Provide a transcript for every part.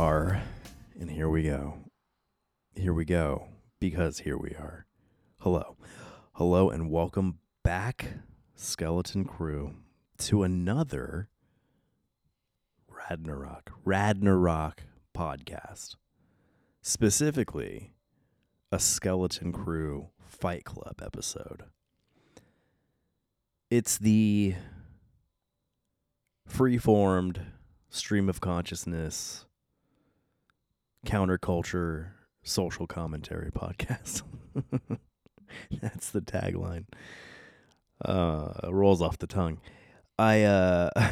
are, and here we go. Here we go, because here we are. Hello. Hello, and welcome back, Skeleton Crue, to another Radnarok, Radnarok podcast. Specifically, a Skeleton Crue Fight Club episode. It's the free-formed stream of consciousness counterculture social commentary podcast. That's the tagline. Uh rolls off the tongue. I uh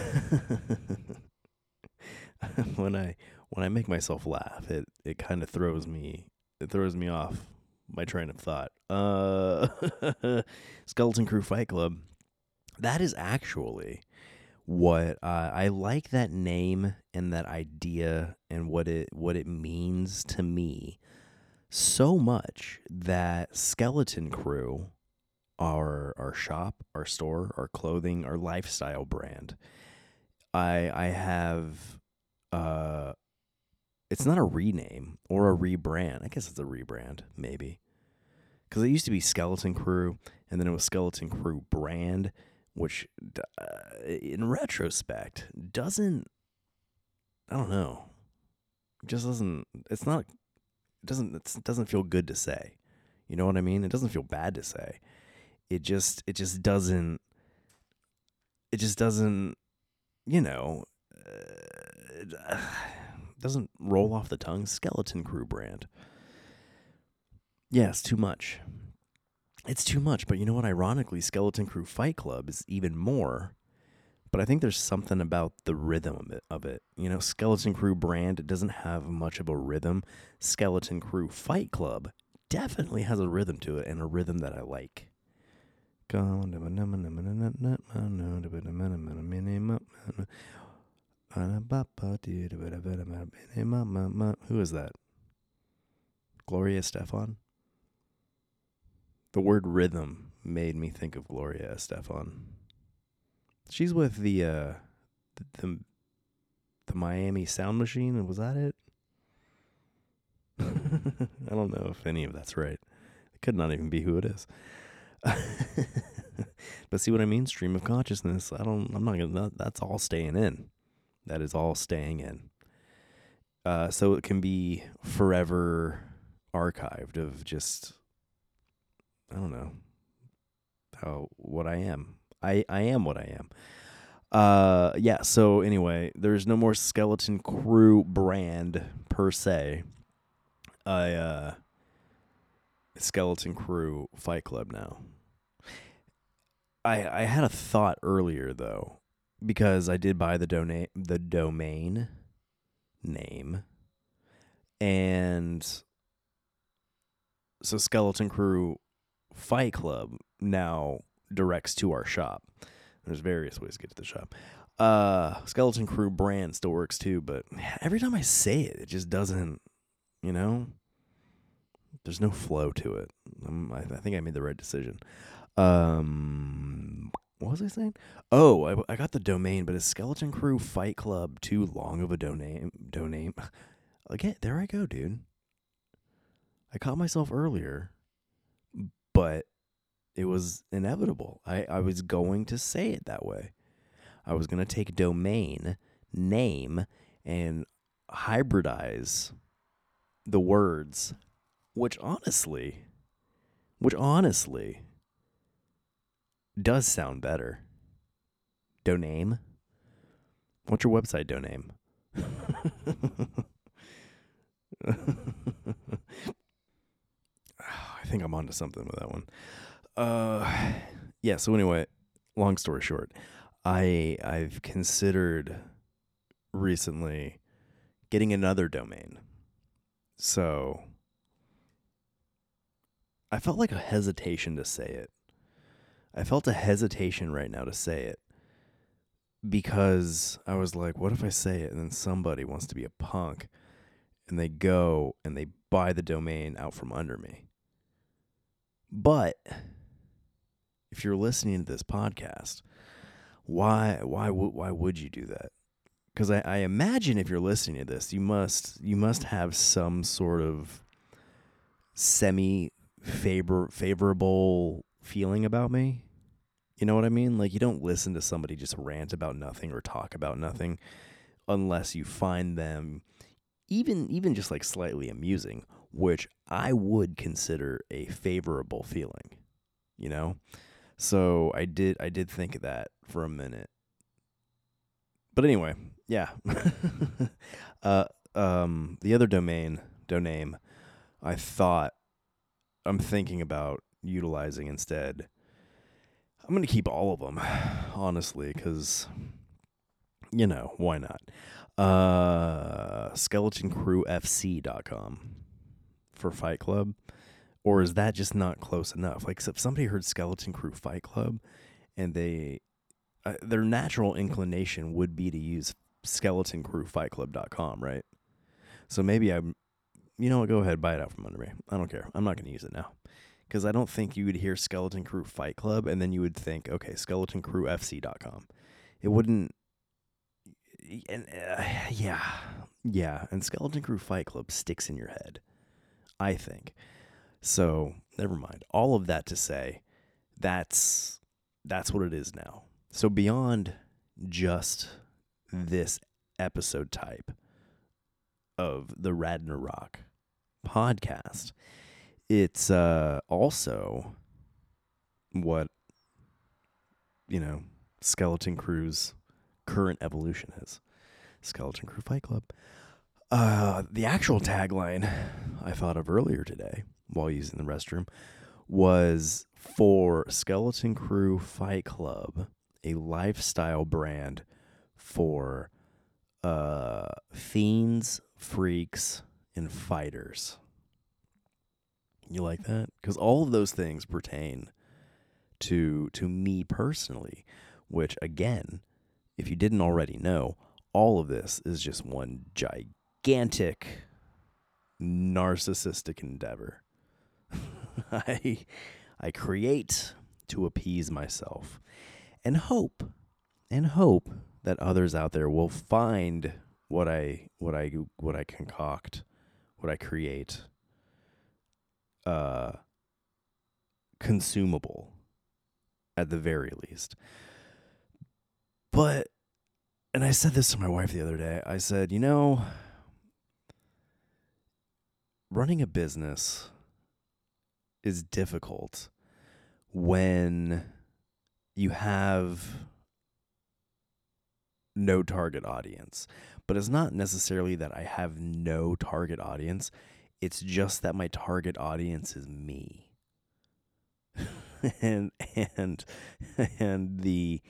when i when i make myself laugh it it kind of throws me it throws me off my train of thought. Uh skeleton crue fight club. That is actually what uh, I like that name and that idea and what it what it means to me so much that Skeleton Crue, our our shop, our store, our clothing, our lifestyle brand, I I have uh it's not a rename or a rebrand. I guess it's a rebrand, maybe. Because it used to be Skeleton Crue, and then it was Skeleton Crue brand, which uh, in retrospect doesn't I don't know. Just doesn't it's not it doesn't it doesn't feel good to say. You know what I mean? It doesn't feel bad to say. It just it just doesn't it just doesn't you know uh, doesn't roll off the tongue skeleton crue brand. Yeah, too much. It's too much, but you know what? Ironically, Skeleton Crue Fight Club is even more. But I think there's something about the rhythm of it. You know, Skeleton Crue brand doesn't have much of a rhythm. Skeleton Crue Fight Club definitely has a rhythm to it and a rhythm that I like. Who is that? Gloria Estefan? The word rhythm made me think of Gloria Estefan. She's with the uh the the, the Miami Sound Machine, was that it? I don't know if any of that's right. It could not even be who it is. but see what I mean? Stream of consciousness. I don't I'm not gonna that's all staying in. That is all staying in. Uh so it can be forever archived of just I don't know how what I am. I I am what I am. Uh yeah, so anyway, there's no more skeleton crue brand per se. I uh skeleton crue fight club now. I I had a thought earlier though because I did buy the donate the domain name and so skeleton crue Fight Club now directs to our shop. There's various ways to get to the shop. Uh, Skeleton Crue brand still works too, but every time I say it, it just doesn't, you know, there's no flow to it. Um, I, I think I made the right decision. Um, what was I saying? Oh, I, I got the domain, but is Skeleton Crue Fight Club too long of a domain? Domain. Again, there I go, dude. I caught myself earlier but it was inevitable. I, I was going to say it that way. I was going to take domain, name, and hybridize the words, which honestly, which honestly does sound better. Doname. What's your website doname? Think I'm onto something with that one. Uh, yeah. So anyway, long story short, I I've considered recently getting another domain. So I felt like a hesitation to say it. I felt a hesitation right now to say it because I was like, what if I say it and then somebody wants to be a punk and they go and they buy the domain out from under me? But if you're listening to this podcast, why why would why would you do that? because I, I imagine if you're listening to this, you must you must have some sort of semi favor favorable feeling about me. You know what I mean? Like you don't listen to somebody just rant about nothing or talk about nothing unless you find them even even just like slightly amusing, which I would consider a favorable feeling. You know? So I did I did think of that for a minute. But anyway, yeah. uh, um, the other domain, doname, I thought I'm thinking about utilizing instead. I'm going to keep all of them, honestly, because, you know, why not? Uh, SkeletonCrewFC.com for Fight Club. Or is that just not close enough? Like, if somebody heard Skeleton Crue Fight Club and they, uh, their natural inclination would be to use SkeletonCrewFightClub.com, right? So maybe I'm, you know what, go ahead, buy it out from under me. I don't care. I'm not going to use it now. Because I don't think you would hear Skeleton Crue Fight Club and then you would think, okay, SkeletonCrewFC.com. It wouldn't, and uh, yeah, yeah. And Skeleton Crue Fight Club sticks in your head, I think. So never mind. All of that to say, that's that's what it is now. So beyond just this episode type of the Radnarok podcast, it's uh, also what you know Skeleton Crue's current evolution is. Skeleton Crue Fight Club. Uh, the actual tagline I thought of earlier today while using the restroom was for Skeleton Crue Fight Club, a lifestyle brand for uh, fiends, freaks, and fighters. You like that? Because all of those things pertain to to me personally, which again, if you didn't already know, all of this is just one gigantic narcissistic endeavor. I I create to appease myself and hope and hope that others out there will find what I what I what I concoct, what I create uh consumable at the very least. But and I said this to my wife the other day. I said, "You know, running a business is difficult when you have no target audience. But it's not necessarily that I have no target audience. It's just that my target audience is me. and and and the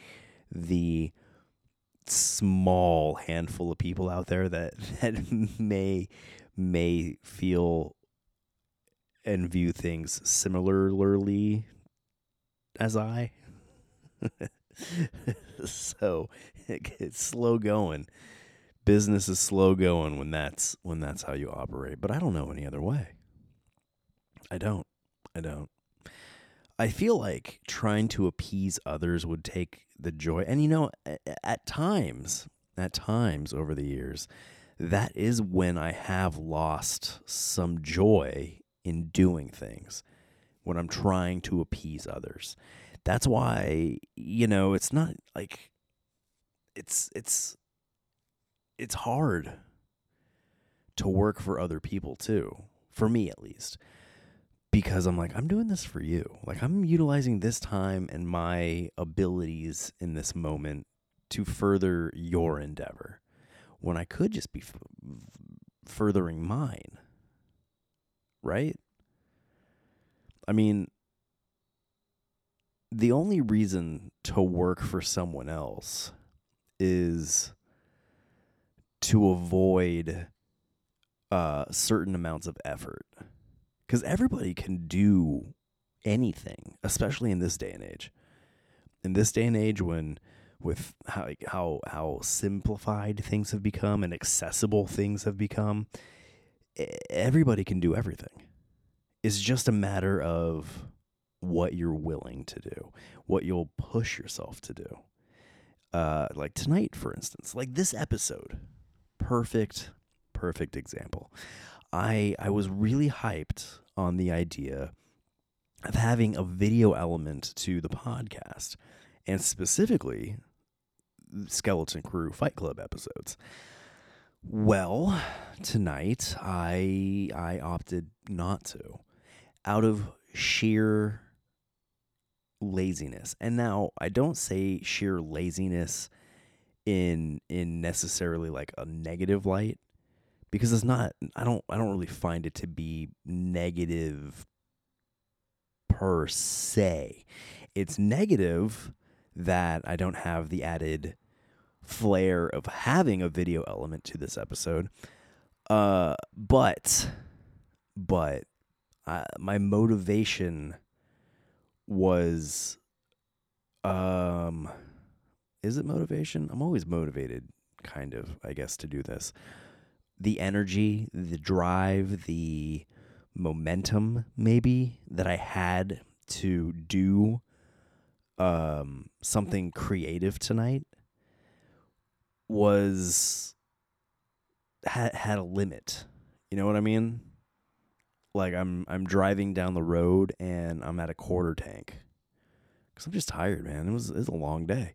the small handful of people out there that that may may feel and view things similarly as I. so it's slow going. Business is slow going when that's when that's how you operate. But I don't know any other way. I don't. I don't. I feel like trying to appease others would take the joy. And you know, at times, at times over the years, that is when I have lost some joy in doing things when I'm trying to appease others. That's why, you know, it's not like it's it's it's hard to work for other people too, for me at least. Because I'm like, I'm doing this for you. Like, I'm utilizing this time and my abilities in this moment to further your endeavor when I could just be f- furthering mine. Right? I mean, the only reason to work for someone else is to avoid uh, certain amounts of effort. Because everybody can do anything, especially in this day and age. In this day and age, when with how how how simplified things have become and accessible things have become, everybody can do everything. It's just a matter of what you're willing to do, what you'll push yourself to do. Uh, like tonight, for instance, like this episode, perfect, perfect example. I I was really hyped on the idea of having a video element to the podcast, and specifically Skeleton Crue Fight Club episodes. Well, tonight I I opted not to out of sheer laziness. And now I don't say sheer laziness in in necessarily like a negative light because it's not I don't I don't really find it to be negative per se. It's negative that I don't have the added flair of having a video element to this episode. Uh but but uh, my motivation was um is it motivation? I'm always motivated kind of, I guess to do this. The energy, the drive, the momentum maybe that I had to do um something creative tonight was had had a limit. You know what I mean? Like I'm I'm driving down the road and I'm at a quarter tank. Cuz I'm just tired, man. It was it's a long day.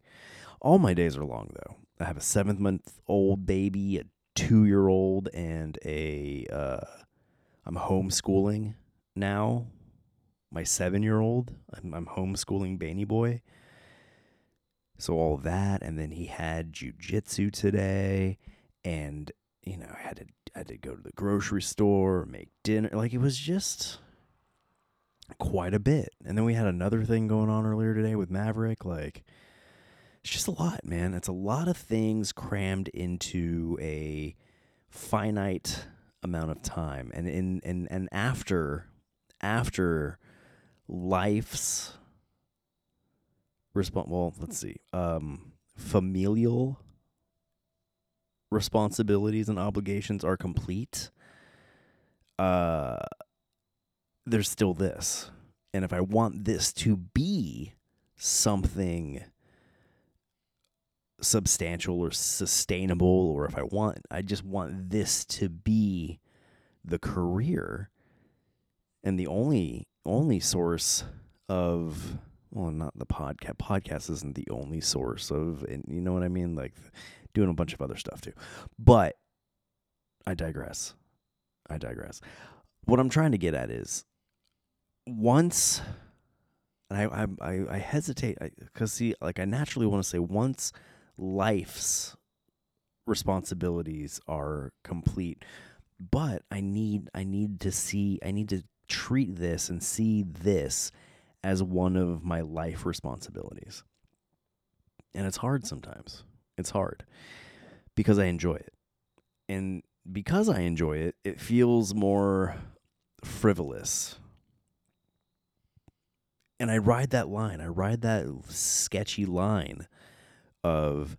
All my days are long though. I have a 7 month old baby, a 2 year old and a uh I'm homeschooling now. My 7 year old. I'm, I'm homeschooling Baney Boy. So all that and then he had jujitsu today and you know, I had to I had to go to the grocery store, make dinner. Like it was just quite a bit. And then we had another thing going on earlier today with Maverick. Like it's just a lot, man. It's a lot of things crammed into a finite amount of time. And in and and after after life's response well, let's see. Um familial responsibilities and obligations are complete, uh, there's still this. And if I want this to be something substantial or sustainable, or if I want, I just want this to be the career and the only only source of well not the podcast podcast isn't the only source of and you know what i mean like doing a bunch of other stuff too. But I digress. I digress. What I'm trying to get at is once, and I I I, hesitate because see, like I naturally want to say once life's responsibilities are complete, but I need I need to see I need to treat this and see this as one of my life responsibilities. And it's hard sometimes. It's hard because I enjoy it. And because I enjoy it, it feels more frivolous. And I ride that line. I ride that sketchy line of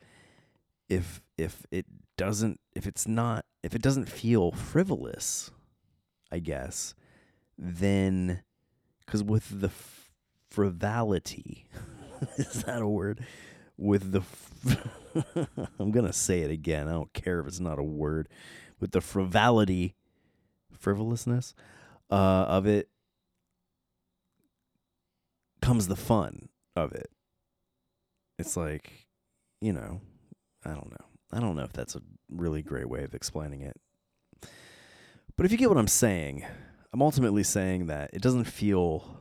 if if it doesn't if it's not if it doesn't feel frivolous, I guess, then cuz with the frivolity is that a word? With the I'm going to say it again. I don't care if it's not a word. With the frivolity, frivolousness uh, of it comes the fun of it. It's like, you know, I don't know. I don't know if that's a really great way of explaining it. But if you get what I'm saying, I'm ultimately saying that it doesn't feel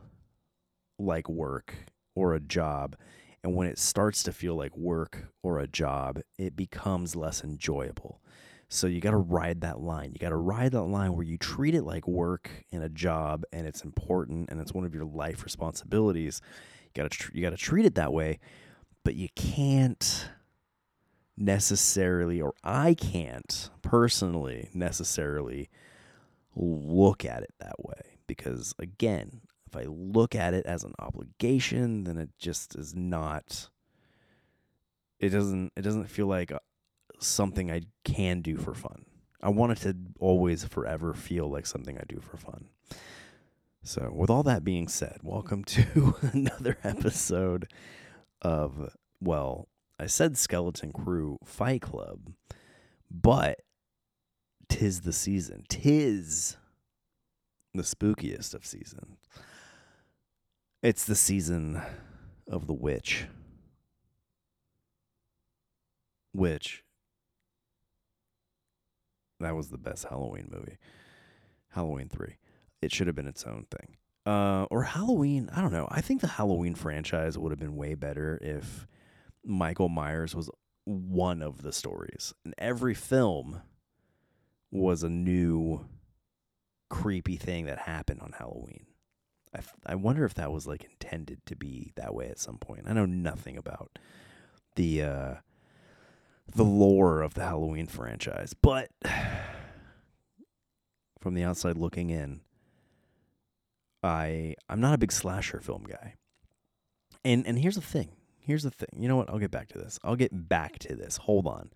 like work or a job. And when it starts to feel like work or a job, it becomes less enjoyable. So you got to ride that line. You got to ride that line where you treat it like work and a job and it's important and it's one of your life responsibilities. You got to tr- you got to treat it that way, but you can't necessarily or I can't personally necessarily look at it that way because again, if I look at it as an obligation, then it just is not. It doesn't. It doesn't feel like uh, something I can do for fun. I want it to always, forever feel like something I do for fun. So, with all that being said, welcome to another episode of, well, I said Skeleton Crew Fight Club, but tis the season. Tis the spookiest of seasons. It's the season of the witch. Which that was the best Halloween movie. Halloween 3. It should have been its own thing. Uh, or Halloween, I don't know. I think the Halloween franchise would have been way better if Michael Myers was one of the stories. And every film was a new creepy thing that happened on Halloween. I, f- I wonder if that was like intended to be that way at some point. I know nothing about the uh, the lore of the Halloween franchise, but from the outside looking in, I I'm not a big slasher film guy. And and here's the thing. Here's the thing. You know what? I'll get back to this. I'll get back to this. Hold on.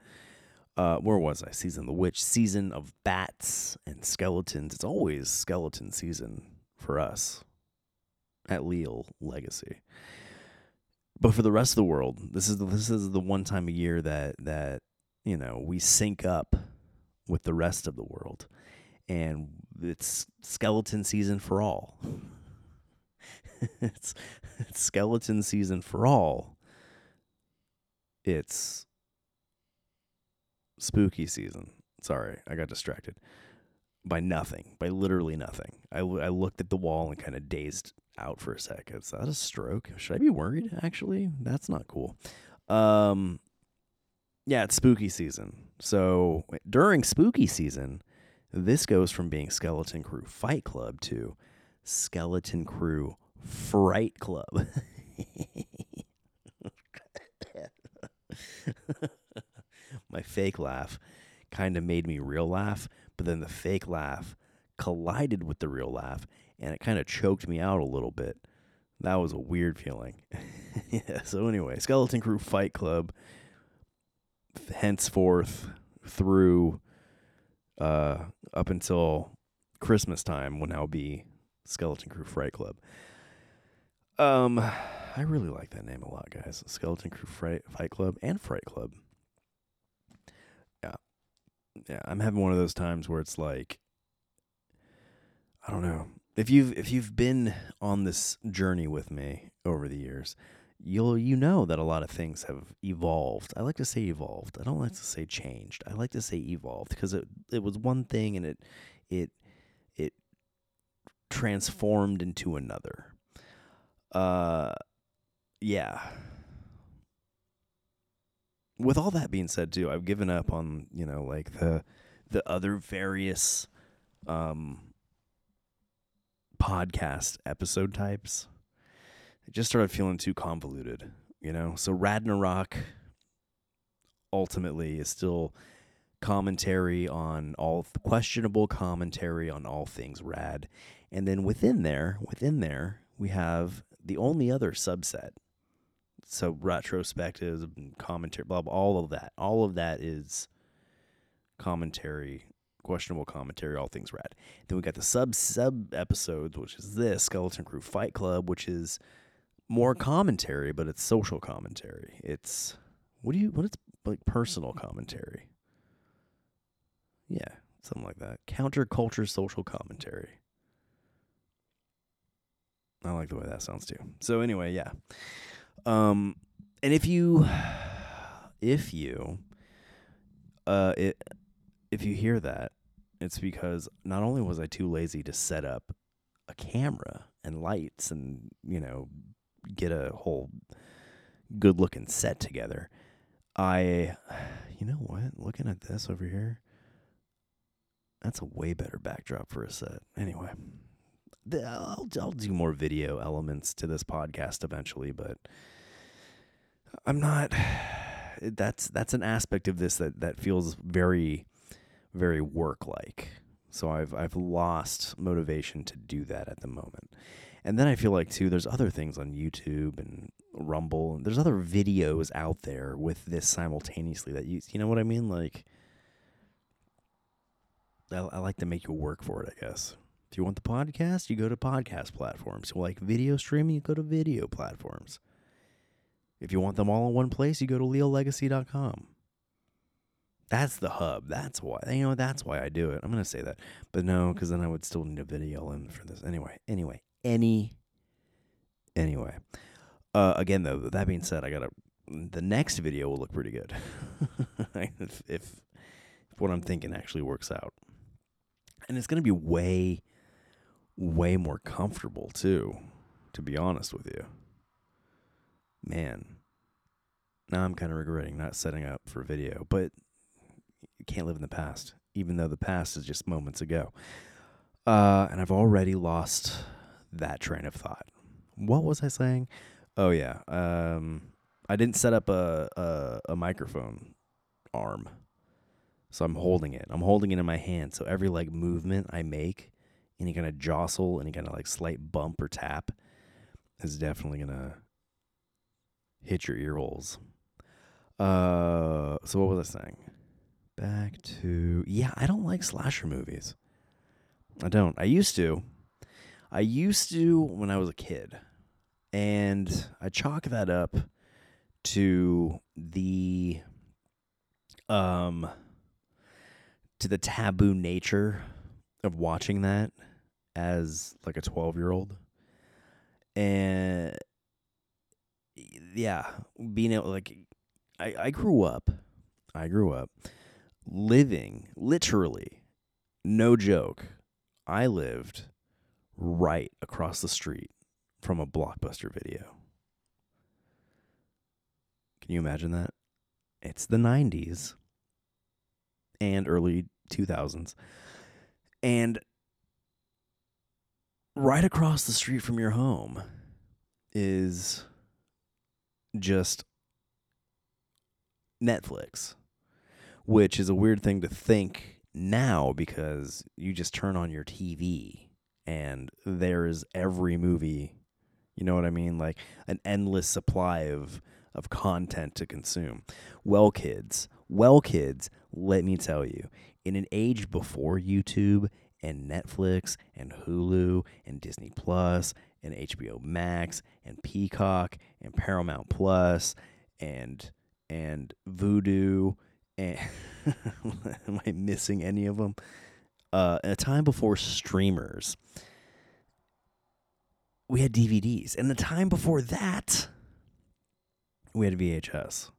Uh, where was I? Season of the Witch, season of bats and skeletons. It's always skeleton season for us at Leal Legacy. But for the rest of the world, this is the, this is the one time a year that that you know we sync up with the rest of the world, and it's skeleton season for all. it's, it's skeleton season for all. It's spooky season. Sorry, I got distracted by nothing, by literally nothing. I, I looked at the wall and kind of dazed out for a sec. Is that a stroke? Should I be worried? Actually, that's not cool. Um, yeah, it's spooky season. So during spooky season, this goes from being Skeleton Crue Fight Club to Skeleton Crue Fright Club. My fake laugh kind of made me real laugh, but then the fake laugh collided with the real laugh and it kind of choked me out a little bit. That was a weird feeling. yeah, so anyway, Skeleton Crue Fight Club henceforth through uh up until Christmas time will now be Skeleton Crue Fright Club. Um I really like that name a lot, guys. Skeleton Crue Fright Fight Club and Fright Club. Yeah. I'm having one of those times where it's like I don't know. If you've if you've been on this journey with me over the years, you'll you know that a lot of things have evolved. I like to say evolved. I don't like to say changed. I like to say evolved because it it was one thing and it it it transformed into another. Uh yeah. With all that being said too, I've given up on, you know, like the the other various um podcast episode types. It just started feeling too convoluted, you know? So Radnarok ultimately is still commentary on all questionable commentary on all things rad. And then within there, within there, we have the only other subset. So retrospectives, commentary, blah, blah, all of that. All of that is commentary questionable commentary, all things rad. Then we got the sub sub episodes, which is this Skeleton Crue Fight Club, which is more commentary, but it's social commentary. It's what do you what is like personal commentary? Yeah, something like that. Counterculture social commentary. I like the way that sounds too. So anyway, yeah. Um and if you if you uh it if you hear that, it's because not only was I too lazy to set up a camera and lights and, you know, get a whole good looking set together, I, you know what? Looking at this over here, that's a way better backdrop for a set. Anyway, I'll, I'll do more video elements to this podcast eventually, but I'm not. That's that's an aspect of this that that feels very very work like. So I've I've lost motivation to do that at the moment. And then I feel like too there's other things on YouTube and Rumble and there's other videos out there with this simultaneously that you you know what I mean like I, I like to make you work for it, I guess. If you want the podcast, you go to podcast platforms. You like video streaming, you go to video platforms. If you want them all in one place, you go to leolegacy.com. That's the hub. That's why. You know, that's why I do it. I'm going to say that. But no, because then I would still need a video in for this. Anyway, anyway, any, anyway. Uh, again, though, that being said, I got to, the next video will look pretty good. if, if, if what I'm thinking actually works out. And it's going to be way, way more comfortable, too, to be honest with you. Man. Now I'm kind of regretting not setting up for video, but you can't live in the past, even though the past is just moments ago. Uh, and I've already lost that train of thought. What was I saying? Oh yeah, um, I didn't set up a, a a microphone arm, so I'm holding it. I'm holding it in my hand. So every like movement I make, any kind of jostle, any kind of like slight bump or tap, is definitely gonna hit your ear holes. Uh, so what was I saying? Back to yeah, I don't like slasher movies. I don't. I used to. I used to when I was a kid. And I chalk that up to the um to the taboo nature of watching that as like a 12-year-old. And yeah, being able like I I grew up I grew up living literally no joke i lived right across the street from a blockbuster video. Can you imagine that? It's the 90s and early 2000s and right across the street from your home is just Netflix which is a weird thing to think now because you just turn on your TV and there is every movie. You know what I mean? Like an endless supply of of content to consume. Well, kids, well, kids, let me tell you, in an age before YouTube and Netflix and Hulu and Disney Plus and HBO Max and Peacock and Paramount Plus and and Vudu and am I missing any of them? Uh, a time before streamers, we had DVDs, and the time before that, we had VHS.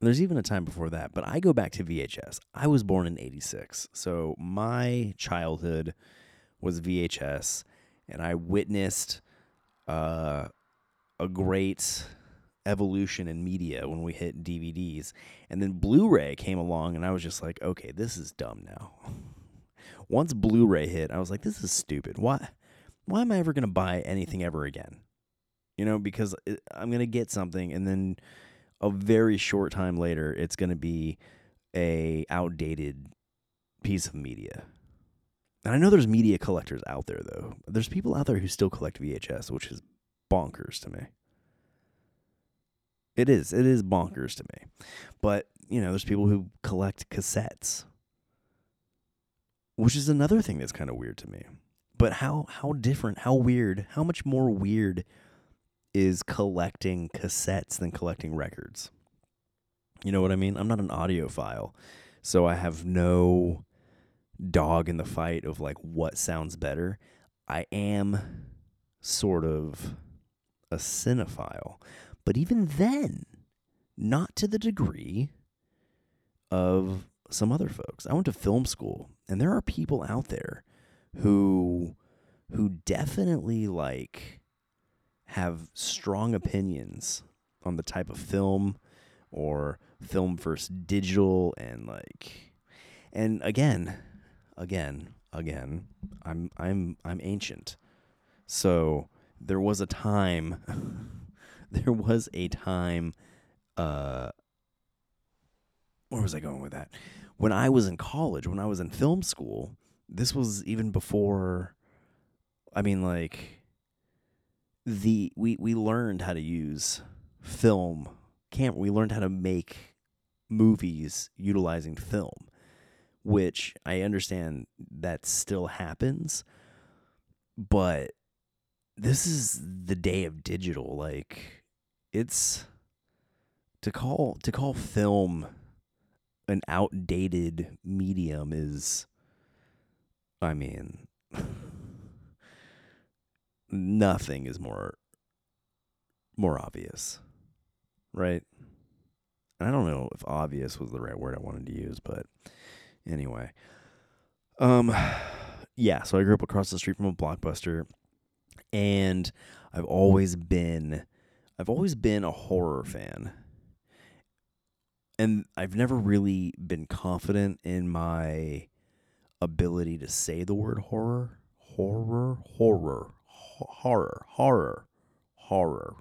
There's even a time before that, but I go back to VHS. I was born in 86, so my childhood was VHS, and I witnessed uh, a great evolution in media when we hit DVDs. And then Blu ray came along, and I was just like, okay, this is dumb now. Once Blu ray hit, I was like, this is stupid. Why, why am I ever going to buy anything ever again? You know, because I'm going to get something, and then a very short time later, it's going to be a outdated piece of media. And I know there's media collectors out there though. There's people out there who still collect VHS, which is bonkers to me. It is. It is bonkers to me. But, you know, there's people who collect cassettes. Which is another thing that's kind of weird to me. But how how different, how weird, how much more weird is collecting cassettes than collecting records? You know what I mean? I'm not an audiophile, so I have no dog in the fight of like what sounds better. I am sort of a cinephile. But even then, not to the degree of some other folks. I went to film school, and there are people out there who who definitely like have strong opinions on the type of film or film versus digital and like and again again again i'm i'm i'm ancient so there was a time there was a time uh where was I going with that? When I was in college, when I was in film school, this was even before I mean like the we we learned how to use film camp we learned how to make movies utilizing film which I understand that still happens but this is the day of digital like it's to call to call film an outdated medium is I mean nothing is more more obvious. Right? And I don't know if obvious was the right word I wanted to use, but anyway. Um yeah, so I grew up across the street from a blockbuster and I've always been I've always been a horror fan. And I've never really been confident in my ability to say the word horror. Horror, horror, horror, horror, horror.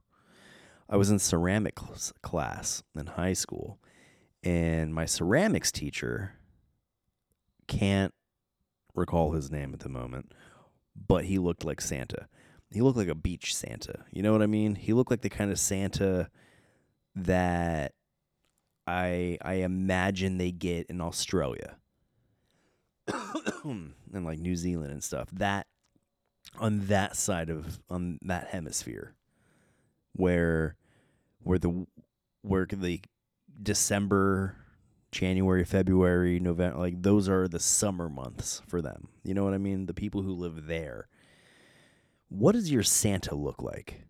I was in ceramics class in high school, and my ceramics teacher can't recall his name at the moment, but he looked like Santa. He looked like a beach Santa. You know what I mean? He looked like the kind of Santa that I I imagine they get in Australia and like New Zealand and stuff. That on that side of on that hemisphere where where the where the December, January, February, November like those are the summer months for them. You know what I mean? The people who live there. What does your Santa look like?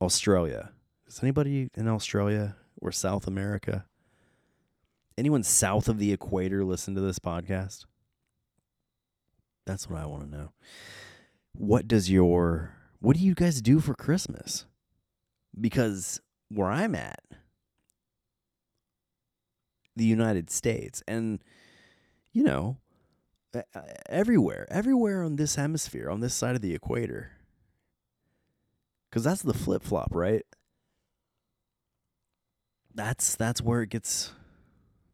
Australia. Is anybody in Australia or South America? Anyone south of the equator listen to this podcast? That's what I want to know. What does your what do you guys do for Christmas? Because where I'm at, the United States, and you know, everywhere, everywhere on this hemisphere, on this side of the equator. Cuz that's the flip-flop, right? That's that's where it gets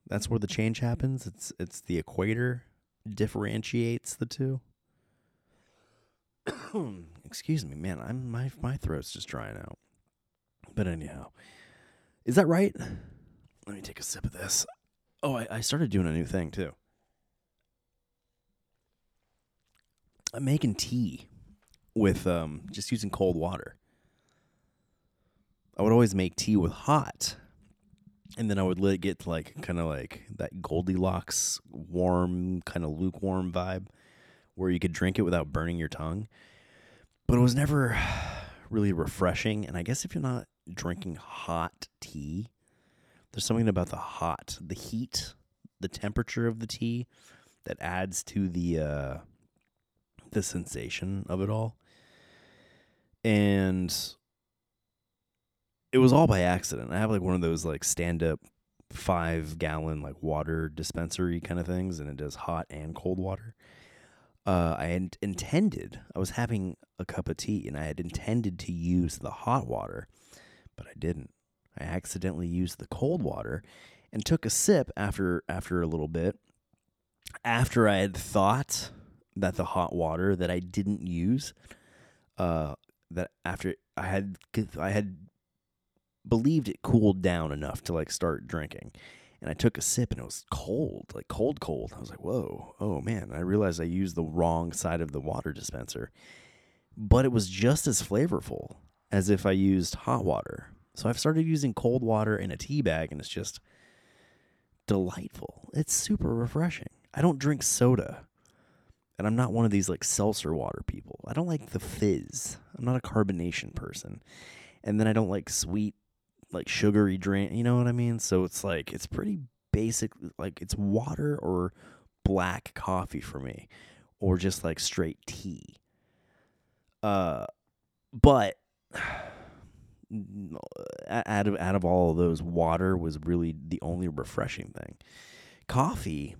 that's where the change happens. It's it's the equator differentiates the two. Excuse me, man. I'm my my throat's just drying out. But anyhow, is that right? Let me take a sip of this. Oh, I, I started doing a new thing too. I'm making tea with um, just using cold water. I would always make tea with hot, and then I would let it get to like kind of like that Goldilocks warm, kind of lukewarm vibe, where you could drink it without burning your tongue. But it was never really refreshing, and I guess if you're not drinking hot tea, there's something about the hot, the heat, the temperature of the tea that adds to the uh, the sensation of it all. And it was all by accident. I have like one of those like stand up five gallon like water dispensary kind of things, and it does hot and cold water. Uh, I had intended, I was having a cup of tea and I had intended to use the hot water, but I didn't. I accidentally used the cold water and took a sip after after a little bit after I had thought that the hot water that I didn't use, uh, that after I had I had believed it cooled down enough to like start drinking. And I took a sip and it was cold, like cold, cold. I was like, whoa, oh man. I realized I used the wrong side of the water dispenser. But it was just as flavorful as if I used hot water. So I've started using cold water in a tea bag and it's just delightful. It's super refreshing. I don't drink soda. And I'm not one of these like seltzer water people. I don't like the fizz. I'm not a carbonation person. And then I don't like sweet, like sugary drink. You know what I mean? So it's like, it's pretty basic. Like it's water or black coffee for me, or just like straight tea. Uh, but out of out of all of those, water was really the only refreshing thing. Coffee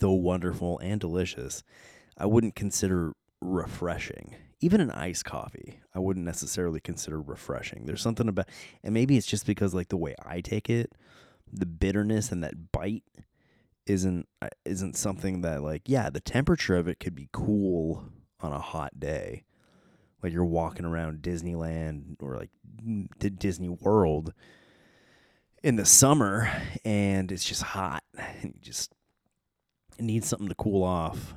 though wonderful and delicious, I wouldn't consider refreshing. Even an iced coffee, I wouldn't necessarily consider refreshing. There's something about, and maybe it's just because like the way I take it, the bitterness and that bite isn't uh, isn't something that like yeah, the temperature of it could be cool on a hot day, like you're walking around Disneyland or like the Disney World in the summer and it's just hot and you just need something to cool off,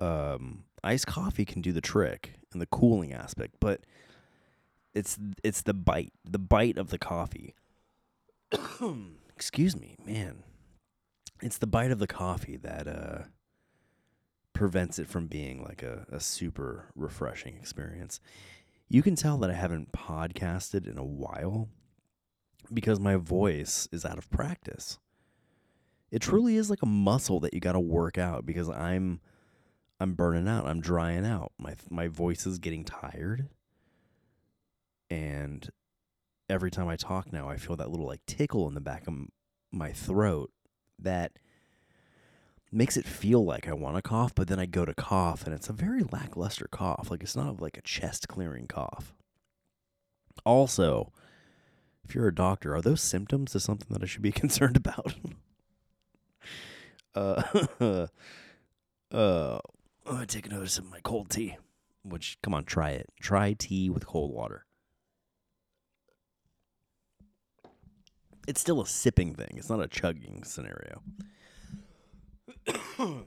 um, iced coffee can do the trick and the cooling aspect. But it's it's the bite, the bite of the coffee. Excuse me, man. It's the bite of the coffee that uh prevents it from being like a, a super refreshing experience. You can tell that I haven't podcasted in a while because my voice is out of practice. It hmm. truly is like a muscle that you got to work out because I'm I'm burning out. I'm drying out. My my voice is getting tired. And every time I talk now, I feel that little like tickle in the back of my throat that makes it feel like I want to cough, but then I go to cough and it's a very lackluster cough. Like it's not like a chest clearing cough. Also, if you're a doctor, are those symptoms of something that I should be concerned about? uh, uh, I'm gonna take a notice of my cold tea. Which, come on, try it. Try tea with cold water. It's still a sipping thing. It's not a chugging scenario.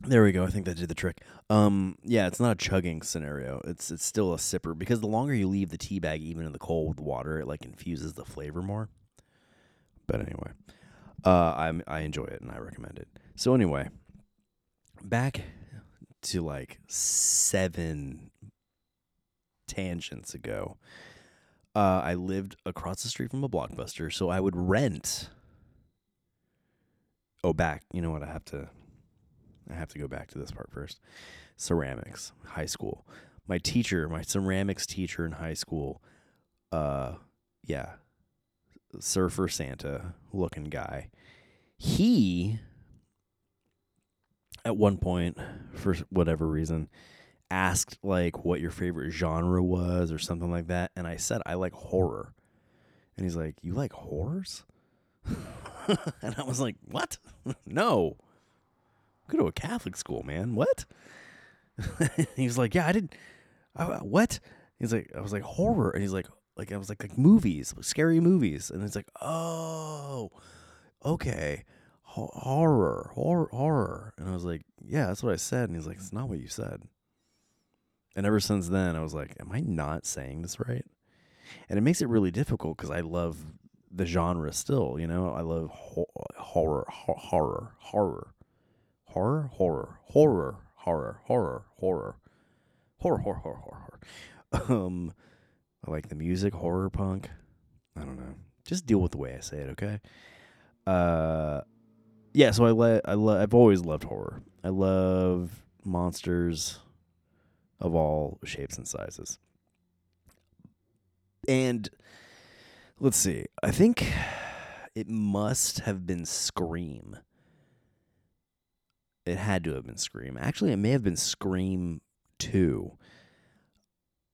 there we go. I think that did the trick. Um, yeah, it's not a chugging scenario. It's it's still a sipper because the longer you leave the tea bag even in the cold water, it like infuses the flavor more. But anyway, uh, I I enjoy it and I recommend it. So anyway, back to like seven tangents ago. Uh, I lived across the street from a blockbuster, so I would rent oh back. You know what? I have to i have to go back to this part first. Ceramics high school. My teacher my ceramics teacher in high school uh yeah surfer santa looking guy. He at one point for whatever reason asked like what your favorite genre was or something like that and i said i like horror. And he's like you like horrors and I was like, what? no. Go to a Catholic school, man. What? he was like, yeah, I didn't. I, what? He's like, I was like horror, and he's like, like I was like like movies, scary movies, and it's like, oh, okay, Ho- horror, horror, horror, and I was like, yeah, that's what I said, and he's like, it's not what you said. And ever since then, I was like, am I not saying this right? And it makes it really difficult because I love the genre still. You know, I love ho- horror, ho- horror, horror, horror, horror, horror, horror, horror, horror, horror, horror, horror, horror. Um, I like the music, horror punk. I don't know. Just deal with the way I say it, okay? Uh, yeah. So I let I love. I've always loved horror. I love monsters of all shapes and sizes. And let's see. I think it must have been Scream. It had to have been Scream. Actually, it may have been Scream 2.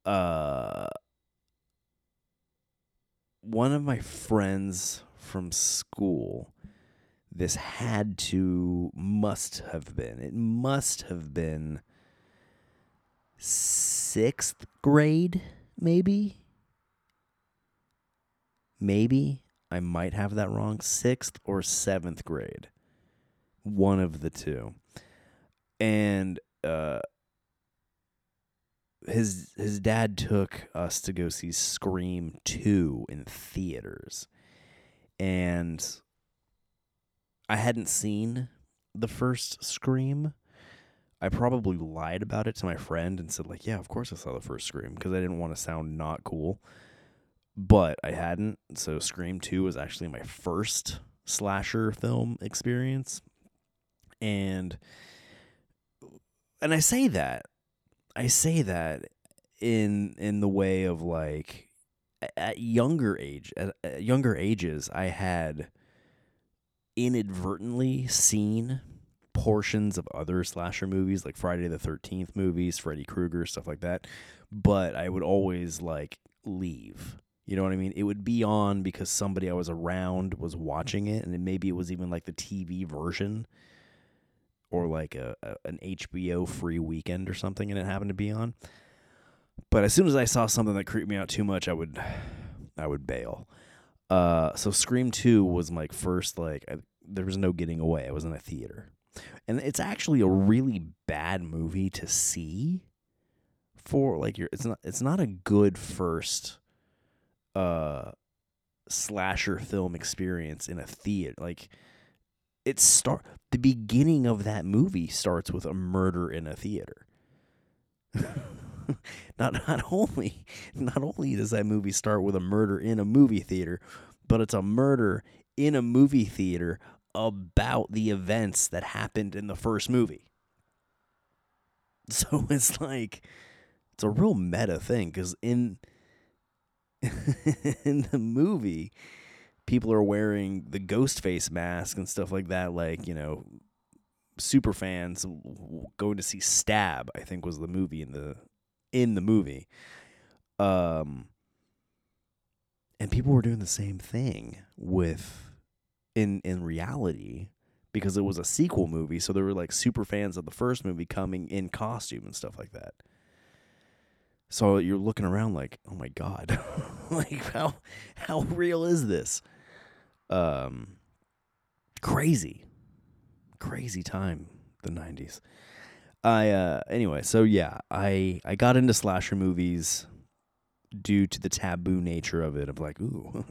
Uh one of my friends from school this had to must have been it must have been 6th grade maybe maybe I might have that wrong, sixth or seventh grade. One of the two. And uh his his dad took us to go see Scream 2 in theaters. And I hadn't seen the first Scream. I probably lied about it to my friend and said like, "Yeah, of course I saw the first Scream" because I didn't want to sound not cool but I hadn't. So Scream 2 was actually my first slasher film experience. And and I say that I say that in in the way of like at younger age at, at younger ages I had inadvertently seen portions of other slasher movies like Friday the 13th movies, Freddy Krueger, stuff like that, but I would always like leave you know what I mean? It would be on because somebody I was around was watching it, and maybe it was even like the TV version or like a, a, an HBO free weekend or something, and it happened to be on. But as soon as I saw something that creeped me out too much, I would I would bail. Uh, so Scream Two was my first like I, there was no getting away. I was in a theater, and it's actually a really bad movie to see for like your it's not it's not a good first uh slasher film experience in a theater like it start the beginning of that movie starts with a murder in a theater. Not not only not only does that movie start with a murder in a movie theater but it's a murder in a movie theater about the events that happened in the first movie. So it's like it's a real meta thing because in in the movie, people are wearing the ghost face mask and stuff like that. Like you know, super fans going to see Stab. I think was the movie in the in the movie. Um, and people were doing the same thing with in in reality because it was a sequel movie so there were like super fans of the first movie coming in costume and stuff like that so you're looking around like, oh my god, like how how real is this? Um, crazy, crazy time the '90s. I uh anyway, so yeah, I I got into slasher movies due to the taboo nature of it of like ooh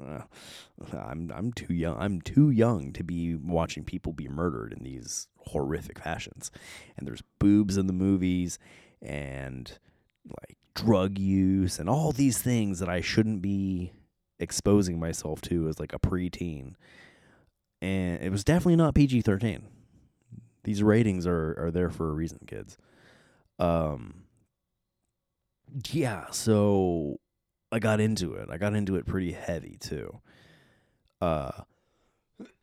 I'm I'm too young I'm too young to be watching people be murdered in these horrific fashions and there's boobs in the movies and like drug use and all these things that I shouldn't be exposing myself to as like a preteen. And it was definitely not PG thirteen. These ratings are are there for a reason, kids. Um yeah, so I got into it. I got into it pretty heavy too. Uh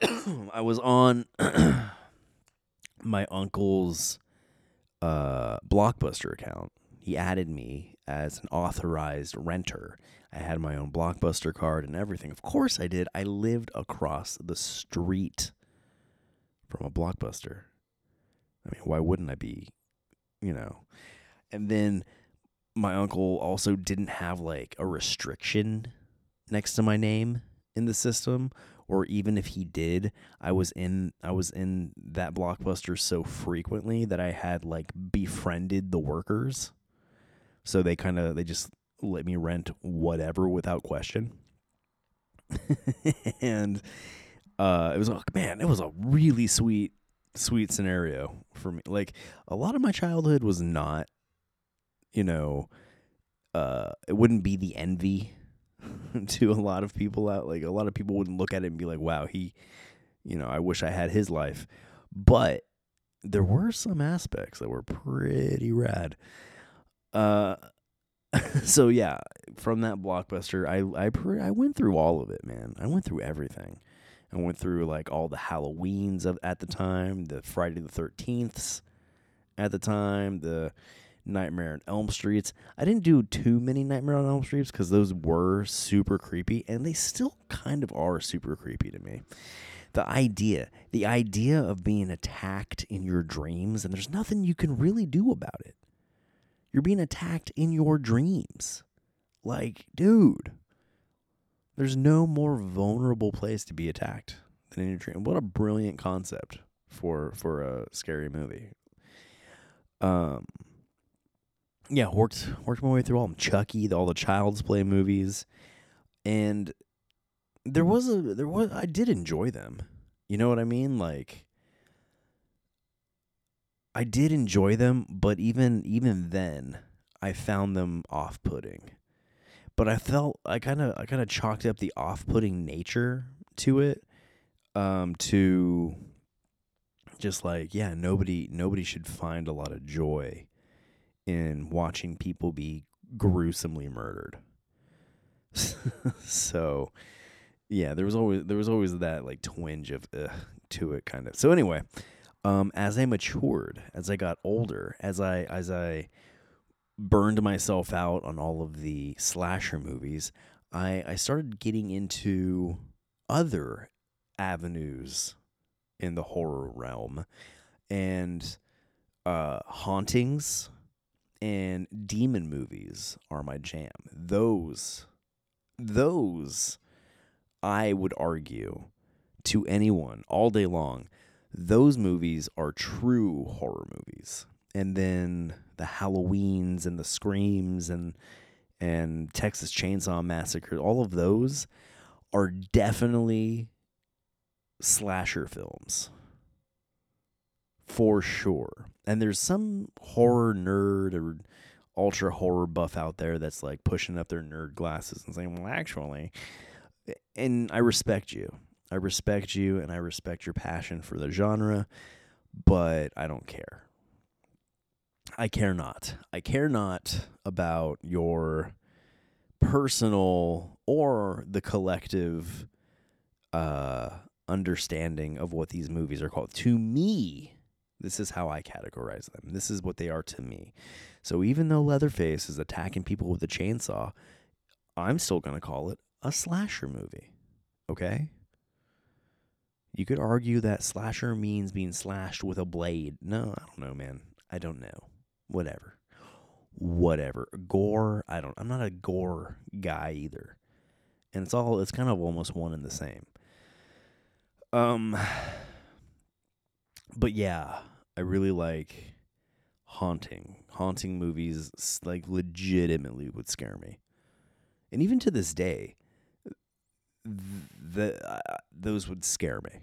I was on my uncle's uh blockbuster account. He added me as an authorized renter. I had my own blockbuster card and everything. Of course I did. I lived across the street from a blockbuster. I mean, why wouldn't I be, you know? And then my uncle also didn't have like a restriction next to my name in the system or even if he did i was in i was in that blockbuster so frequently that i had like befriended the workers so they kind of they just let me rent whatever without question. and uh, it was like, man, it was a really sweet, sweet scenario for me. Like a lot of my childhood was not, you know, uh, it wouldn't be the envy to a lot of people out. Like a lot of people wouldn't look at it and be like, wow, he, you know, I wish I had his life. But there were some aspects that were pretty rad. Uh, so yeah, from that blockbuster, I I pre- I went through all of it, man. I went through everything. I went through like all the Halloweens of at the time, the Friday the Thirteenths at the time, the Nightmare on Elm Streets. I didn't do too many Nightmare on Elm Streets because those were super creepy, and they still kind of are super creepy to me. The idea, the idea of being attacked in your dreams, and there's nothing you can really do about it. You're being attacked in your dreams. Like, dude, there's no more vulnerable place to be attacked than in your dream. What a brilliant concept for for a scary movie. Um, yeah, worked worked my way through all them Chucky, all the Child's Play movies, and there was a there was I did enjoy them. You know what I mean? Like I did enjoy them, but even even then, I found them off-putting. But I felt I kind of I kind of chalked up the off-putting nature to it um to just like yeah, nobody nobody should find a lot of joy in watching people be gruesomely murdered. so yeah, there was always there was always that like twinge of to it kind of. So anyway, um, as I matured, as I got older, as I as I burned myself out on all of the slasher movies, I I started getting into other avenues in the horror realm, and uh, hauntings and demon movies are my jam. Those, those, I would argue to anyone all day long those movies are true horror movies. and then the Halloweens and the Screams and and Texas Chainsaw Massacre, all of those are definitely slasher films. For sure. And there's some horror nerd or ultra horror buff out there that's like pushing up their nerd glasses and saying, "Well, actually," eh, and I respect you. I respect you and I respect your passion for the genre, but I don't care. I care not. I care not about your personal or the collective uh, understanding of what these movies are called. To me, this is how I categorize them. This is what they are to me. So even though Leatherface is attacking people with a chainsaw, I'm still going to call it a slasher movie. Okay? You could argue that slasher means being slashed with a blade. No, I don't know, man. I don't know. Whatever. Whatever. Gore, I don't I'm not a gore guy either. And it's all it's kind of almost one and the same. Um but yeah, I really like haunting. Haunting movies like legitimately would scare me. And even to this day, the uh, those would scare me.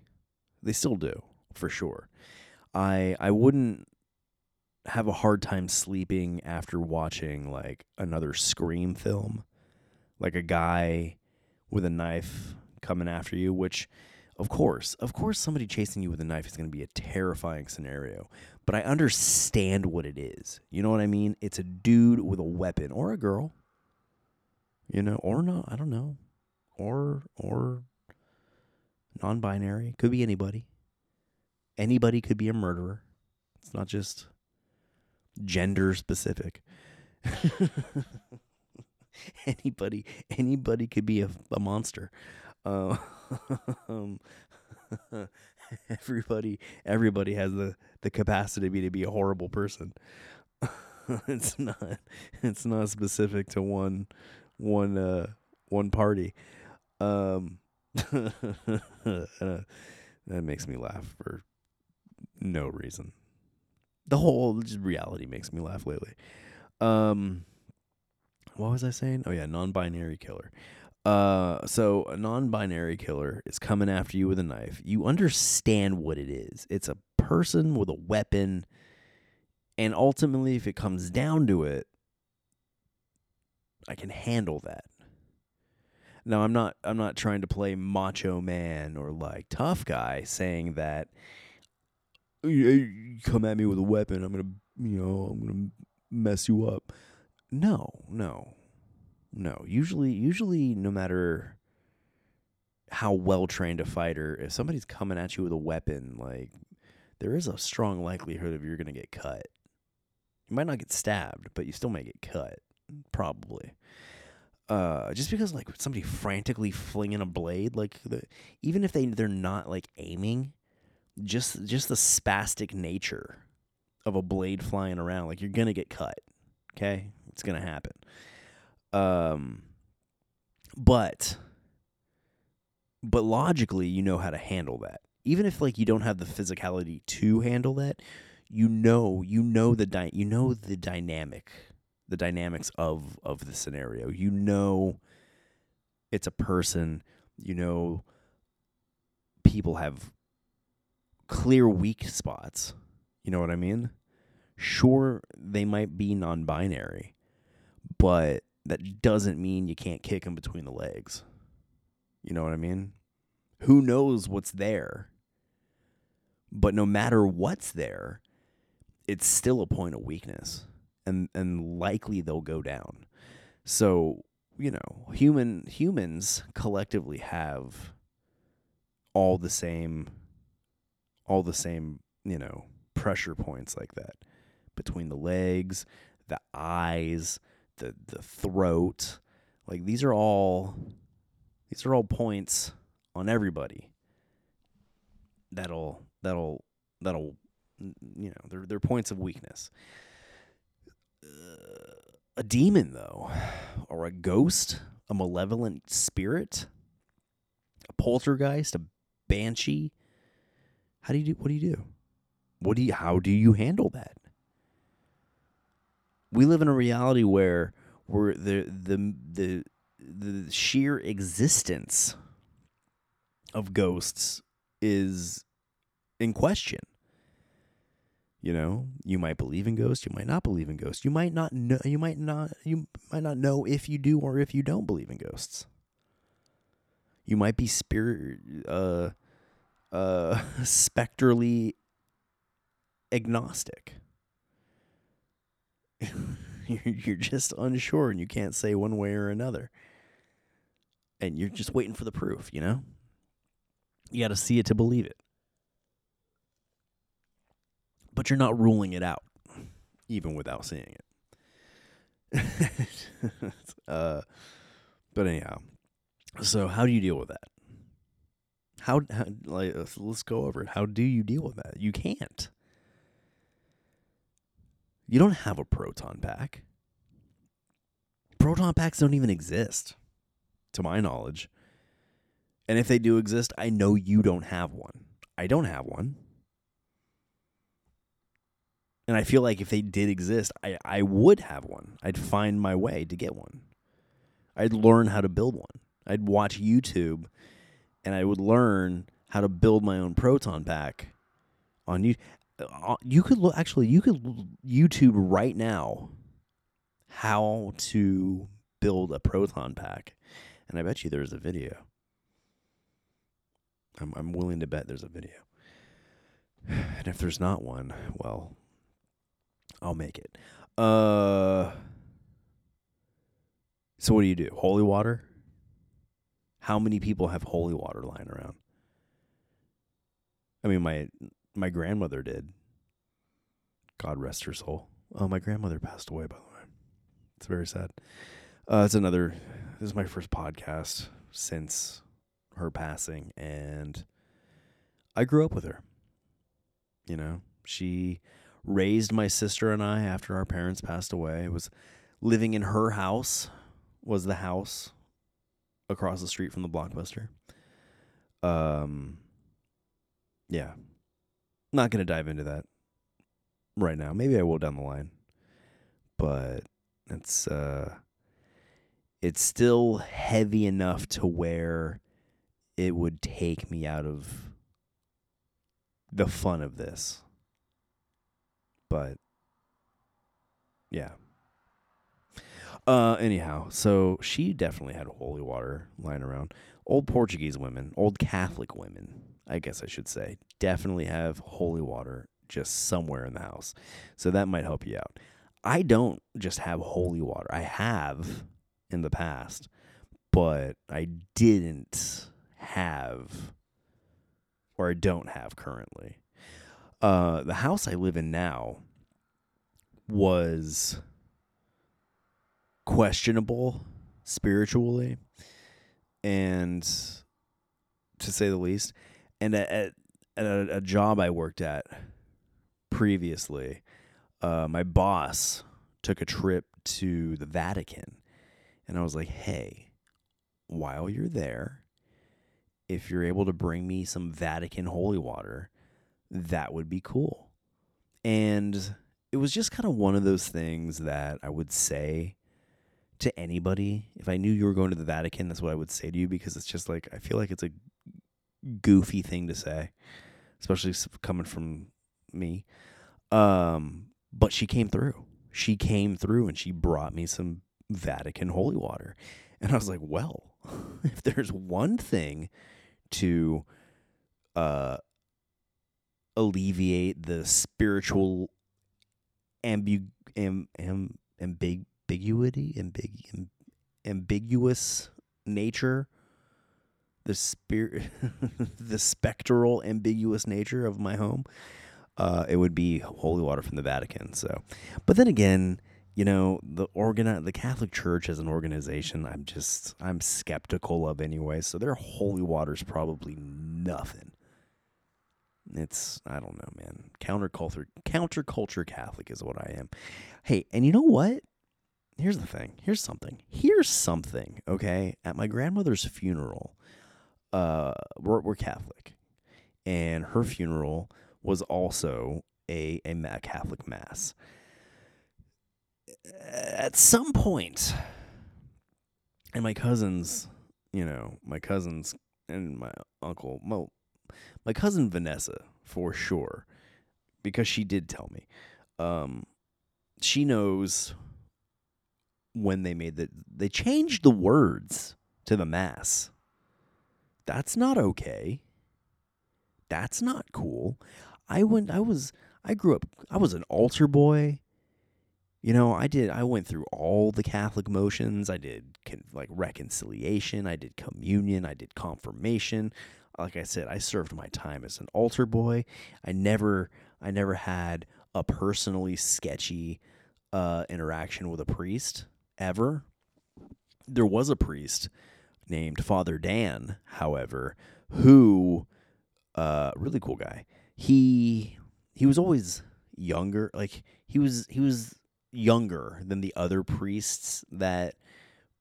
They still do, for sure. I I wouldn't have a hard time sleeping after watching like another Scream film, like a guy with a knife coming after you, which of course, of course somebody chasing you with a knife is going to be a terrifying scenario, but I understand what it is. You know what I mean? It's a dude with a weapon or a girl. You know, or not, I don't know. Or or non-binary, could be anybody. Anybody could be a murderer. It's not just gender specific. anybody anybody could be a, a monster. Uh, everybody everybody has the the capacity to be, to be a horrible person. it's not it's not specific to one one uh one party. Um uh, that makes me laugh for no reason. The whole reality makes me laugh lately. Um what was I saying? Oh yeah, non-binary killer. Uh, so a non-binary killer is coming after you with a knife. You understand what it is. It's a person with a weapon, and ultimately, if it comes down to it, I can handle that. Now, I'm not. I'm not trying to play macho man or like tough guy, saying that you come at me with a weapon, I'm gonna, you know, I'm gonna mess you up. No, no, no. Usually, usually, no matter how well trained a fighter, if somebody's coming at you with a weapon, like there is a strong likelihood of you're gonna get cut. You might not get stabbed, but you still may get cut, probably. Uh, just because like somebody frantically flinging a blade, like the, even if they they're not like aiming, just just the spastic nature of a blade flying around, like you're gonna get cut. Okay, it's gonna happen. Um, but but logically, you know how to handle that. Even if like you don't have the physicality to handle that, you know you know the dy- you know the dynamic, the dynamics of of the scenario. You know it's a person. You know people have clear weak spots. You know what I mean? Sure, they might be non binary, but that doesn't mean you can't kick them between the legs. You know what I mean? Who knows what's there? But no matter what's there, it's still a point of weakness. And and likely they'll go down. So, you know, human humans collectively have all the same all the same, you know, pressure points like that between the legs, the eyes, the the throat. Like these are all these are all points on everybody. That'll that'll that'll you know, they're they're points of weakness. Uh, a demon though, or a ghost, a malevolent spirit, a poltergeist, a banshee, how do you do what do you do? What do you how do you handle that? we live in a reality where where the the the the sheer existence of ghosts is in question. You know, you might believe in ghosts, you might not believe in ghosts. You might not know you might not you might not know if you do or if you don't believe in ghosts. You might be spirit uh uh spectrally agnostic. you're just unsure and you can't say one way or another. And you're just waiting for the proof, you know? You got to see it to believe it. But you're not ruling it out, even without seeing it. uh, but anyhow, so how do you deal with that? How, how like let's go over it. How do you deal with that? You can't. You don't have a proton pack. Proton packs don't even exist, to my knowledge. And if they do exist, I know you don't have one. I don't have one. And I feel like if they did exist, I, I would have one. I'd find my way to get one. I'd learn how to build one. I'd watch YouTube and I would learn how to build my own proton pack on you. Uh, you could look actually you could YouTube right now how to build a proton pack, and I bet you there's a video. I'm I'm willing to bet there's a video. And if there's not one, well, I'll make it. Uh So what do you do? Holy water? How many people have holy water lying around? I mean my my grandmother did. God rest her soul. Oh, my grandmother passed away, by the way. It's very sad. Uh, it's another. This is my first podcast since her passing, and I grew up with her. You know, she raised my sister and I after our parents passed away. Was living in her house was the house across the street from the blockbuster. Um, yeah, not to dive into that right now. Maybe I will down the line. But it's uh it's still heavy enough to where it would take me out of the fun of this. But yeah. Uh anyhow, so she definitely had holy water lying around. Old Portuguese women, old Catholic women, I guess I should say, definitely have holy water just somewhere in the house. So that might help you out. I don't just have holy water. I have in the past, but I didn't have or I don't have currently. Uh, the house I live in now was questionable spiritually and to say the least and at, at, a, a job I worked at previously, uh, my boss took a trip to the Vatican. And I was like, hey, while you're there, if you're able to bring me some Vatican holy water, that would be cool. And it was just kind of one of those things that I would say to anybody. If I knew you were going to the Vatican, that's what I would say to you because it's just like, I feel like it's a goofy thing to say, especially coming from me. Um, but she came through. She came through and she brought me some Vatican holy water. And I was like, well, if there's one thing to uh, alleviate the spiritual ambu- am- am- ambig- ambiguity, ambig- amb- ambiguous nature the spirit the spectral ambiguous nature of my home uh, it would be holy water from the Vatican. So, but then again, you know, the organ the Catholic Church as an organization, I'm just I'm skeptical of anyway. So their holy water's probably nothing. It's I don't know, man. Counterculture counterculture Catholic is what I am. Hey, and you know what? Here's the thing. Here's something. Here's something. Okay, at my grandmother's funeral, uh, we're, we're Catholic, and her funeral was also a, a Catholic mass. at some point, and my cousins, you know, my cousins and my uncle, my, my cousin Vanessa, for sure, because she did tell me. Um, she knows when they made the they changed the words to the mass. That's not okay. That's not cool. I went I was I grew up I was an altar boy. You know, I did I went through all the Catholic motions. I did like reconciliation, I did communion, I did confirmation. Like I said, I served my time as an altar boy. I never I never had a personally sketchy uh, interaction with a priest ever. There was a priest named Father Dan, however, who uh really cool guy. He he was always younger, like he was he was younger than the other priests that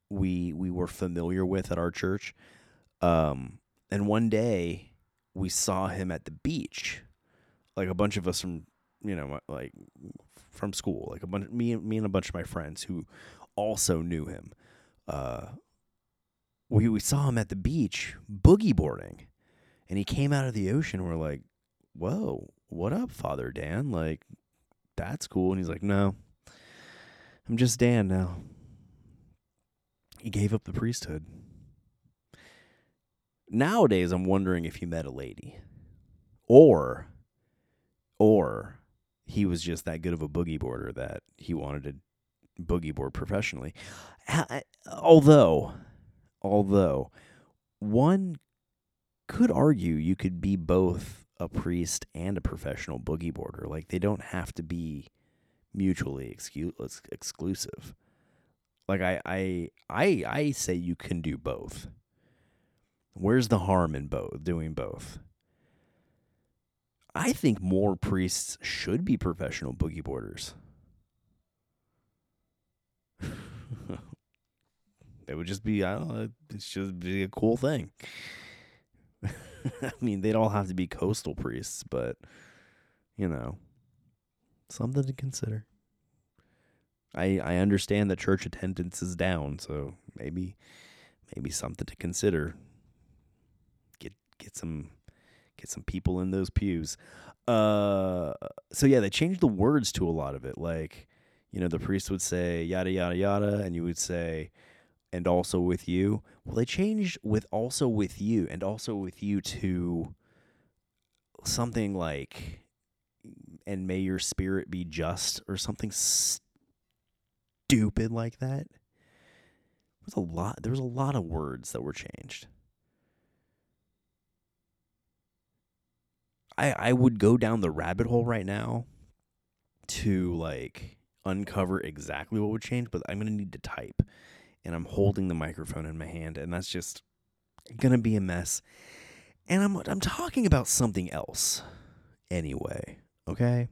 we we were familiar with at our church. Um and one day we saw him at the beach. Like a bunch of us from, you know, like from school, like a bunch me me and a bunch of my friends who also knew him. Uh, we we saw him at the beach boogie boarding, and he came out of the ocean. We're like, "Whoa, what up, Father Dan? Like, that's cool." And he's like, "No, I'm just Dan now." He gave up the priesthood. Nowadays, I'm wondering if he met a lady, or, or he was just that good of a boogie boarder that he wanted to boogie board professionally. Although, although one could argue you could be both a priest and a professional boogie boarder. Like they don't have to be mutually exclusive. Like I, I, I, I say you can do both. Where's the harm in both doing both? I think more priests should be professional boogie boarders. it would just be I don't know, it's just be a cool thing. I mean, they'd all have to be coastal priests, but you know, something to consider. I I understand that church attendance is down, so maybe maybe something to consider. Get some get some people in those pews. Uh so yeah, they changed the words to a lot of it like you know, the priest would say yada yada yada, and you would say, and also with you. Well, they changed with also with you and also with you to something like, and may your spirit be just or something stupid like that. There's a lot. There was a lot of words that were changed. I I would go down the rabbit hole right now to like uncover exactly what would change, but I'm to need to type. And I'm holding the microphone in my hand, and that's just to be a mess. And I'm I'm talking about something else anyway, okay?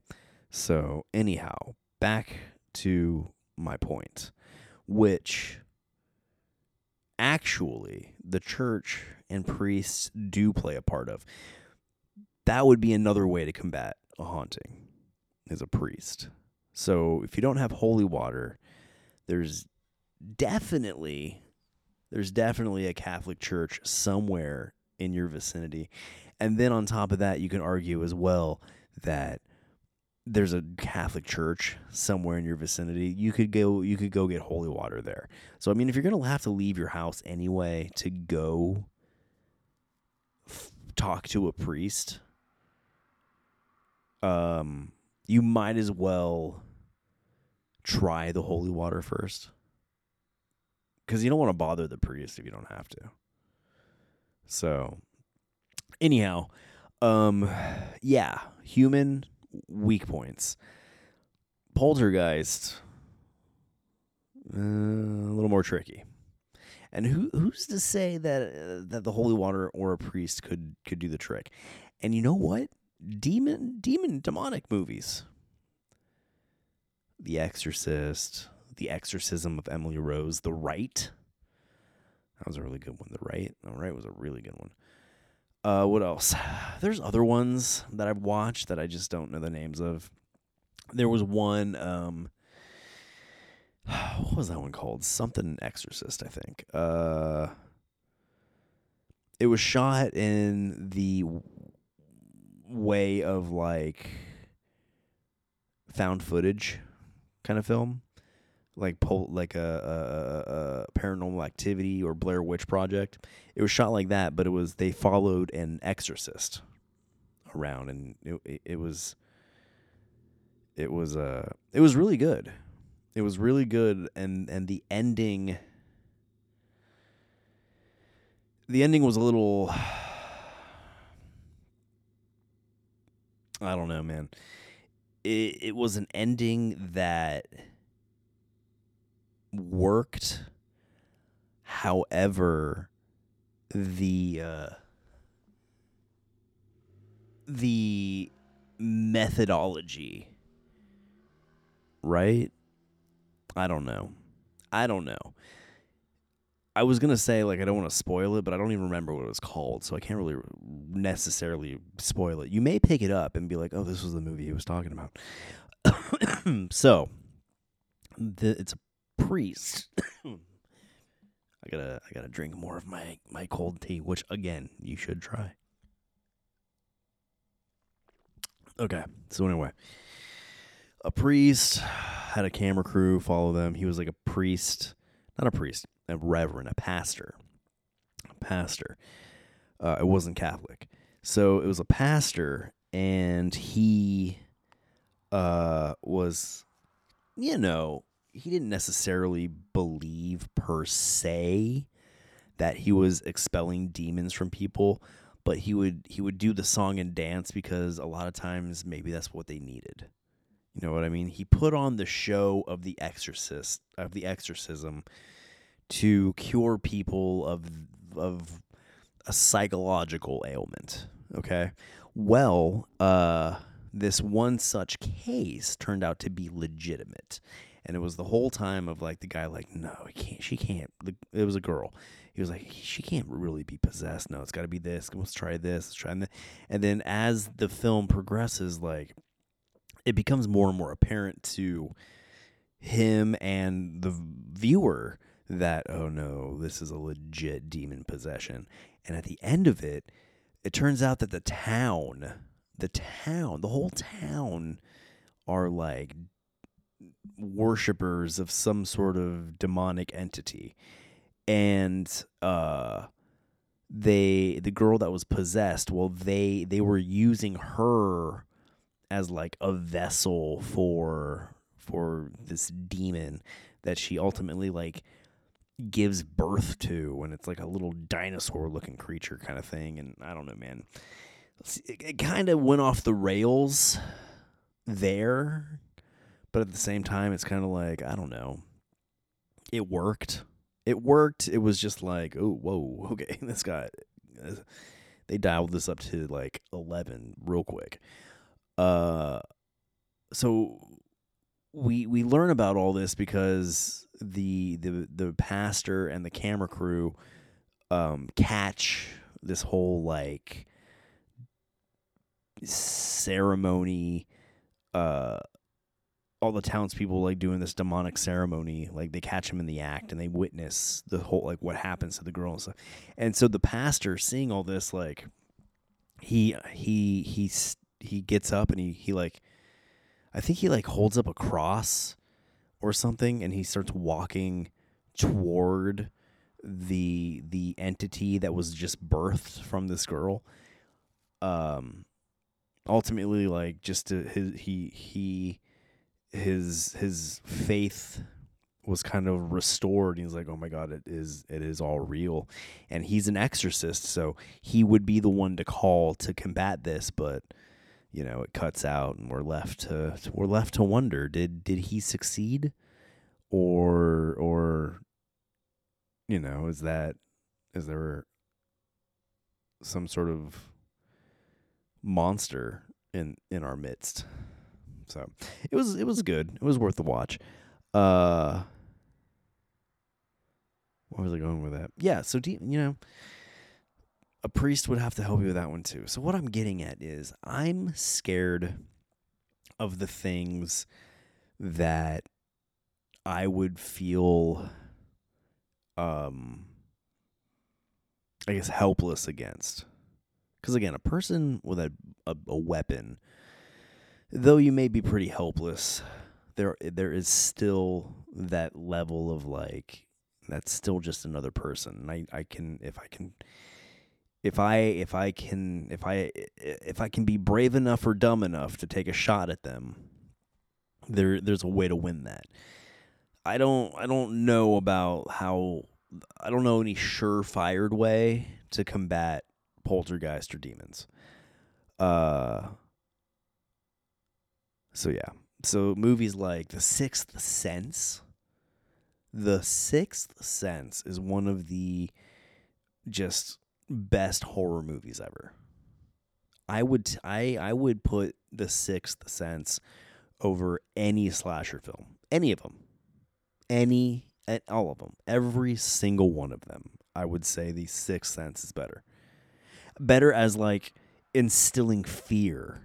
So, anyhow, back to my point, which actually the church and priests do play a part of. That would be another way to combat a haunting is a priest. So if you don't have holy water, there's definitely there's definitely a Catholic church somewhere in your vicinity. And then on top of that, you can argue as well that there's a Catholic church somewhere in your vicinity. You could go you could go get holy water there. So I mean if you're going to have to leave your house anyway to go f- talk to a priest, um you might as well try the holy water first. Because you don't want to bother the priest if you don't have to. So, anyhow, um, yeah, human weak points. Poltergeist, uh, a little more tricky. And who who's to say that uh, that the holy water or a priest could could do the trick? And you know what? Demon demon demonic movies the Exorcist, The Exorcism of Emily Rose, The Rite. That was a really good one. The Rite, The Rite was a really good one. Uh, what else? There's other ones that I've watched that I just don't know the names of. There was one. Um, what was that one called? Something Exorcist, I think. Uh, it was shot in the way of like found footage kind of film, like pol- like a, a, a Paranormal Activity or Blair Witch Project. It was shot like that, but it was they followed an exorcist around, and it it, it was it was uh it was really good. It was really good, and and the ending. The ending was a little. I don't know, man. It it was an ending that worked. However, the uh, the methodology, right? I don't know. I don't know. I was gonna say like I don't want to spoil it, but I don't even remember what it was called, so I can't really necessarily spoil it. You may pick it up and be like, "Oh, this was the movie he was talking about." so, the, it's a priest. I gotta I gotta drink more of my my cold tea, which again you should try. Okay, so anyway, a priest had a camera crew follow them. He was like a priest, not a priest, a reverend, a pastor, a pastor. Uh, it wasn't Catholic, so it was a pastor, and he uh, was, you know, he didn't necessarily believe per se that he was expelling demons from people but he would he would do the song and dance because a lot of times maybe that's what they needed. You know what i mean? He put on the show of the exorcist of the exorcism to cure people of of a psychological ailment okay? Well uh this one such case turned out to be legitimate. And it was the whole time of like the guy like no he can't she can't. It was a girl. He was like she can't really be possessed. No it's got to be this. Let's try this. Let's try that and then as the film progresses like it becomes more and more apparent to him and the viewer that oh no this is a legit demon possession. And at the end of it it turns out that the town the town the whole town are like worshippers of some sort of demonic entity. And uh they the girl that was possessed well they they were using her as like a vessel for for this demon that she ultimately like gives birth to and it's like a little dinosaur looking creature kind of thing and i don't know man. It, it kind of went off the rails there but at the same time it's kind of like i don't know. It worked. It worked. It was just like oh whoa okay this guy they dialed this up to like 11 real quick. Uh so we we learn about all this because the the the pastor and the camera crew um catch this whole like ceremony uh all the townspeople like doing this demonic ceremony like they catch him in the act and they witness the whole like what happens to the girl and stuff. And so the pastor seeing all this like he he he he gets up and he he like i think he like holds up a cross or something and he starts walking toward the the entity that was just birthed from this girl um ultimately like just to his he he his his faith was kind of restored. He's like, "Oh my God, it is it is all real," and he's an exorcist, so he would be the one to call to combat this. But you know, it cuts out, and we're left to we're left to wonder: did did he succeed, or or you know, is that is there some sort of monster in in our midst? So it was it was good. It was worth the watch. Uh, where was I going with that? Yeah. So you know, a priest would have to help you with that one too. So what I'm getting at is I'm scared of the things that I would feel um I guess helpless against. Cuz again, a person with a, a a weapon though you may be pretty helpless, there there is still that level of like that's still just another person. I I can if I can if I if I can if I if I can be brave enough or dumb enough to take a shot at them, there there's a way to win that. I don't I don't know about how I don't know any surefired way to combat poltergeist or demons. Uh so yeah. So movies like The Sixth Sense. The Sixth Sense is one of the just best horror movies ever. I would I I would put The Sixth Sense over any slasher film. Any of them. Any and all of them. Every single one of them. I would say The Sixth Sense is better. Better as like instilling fear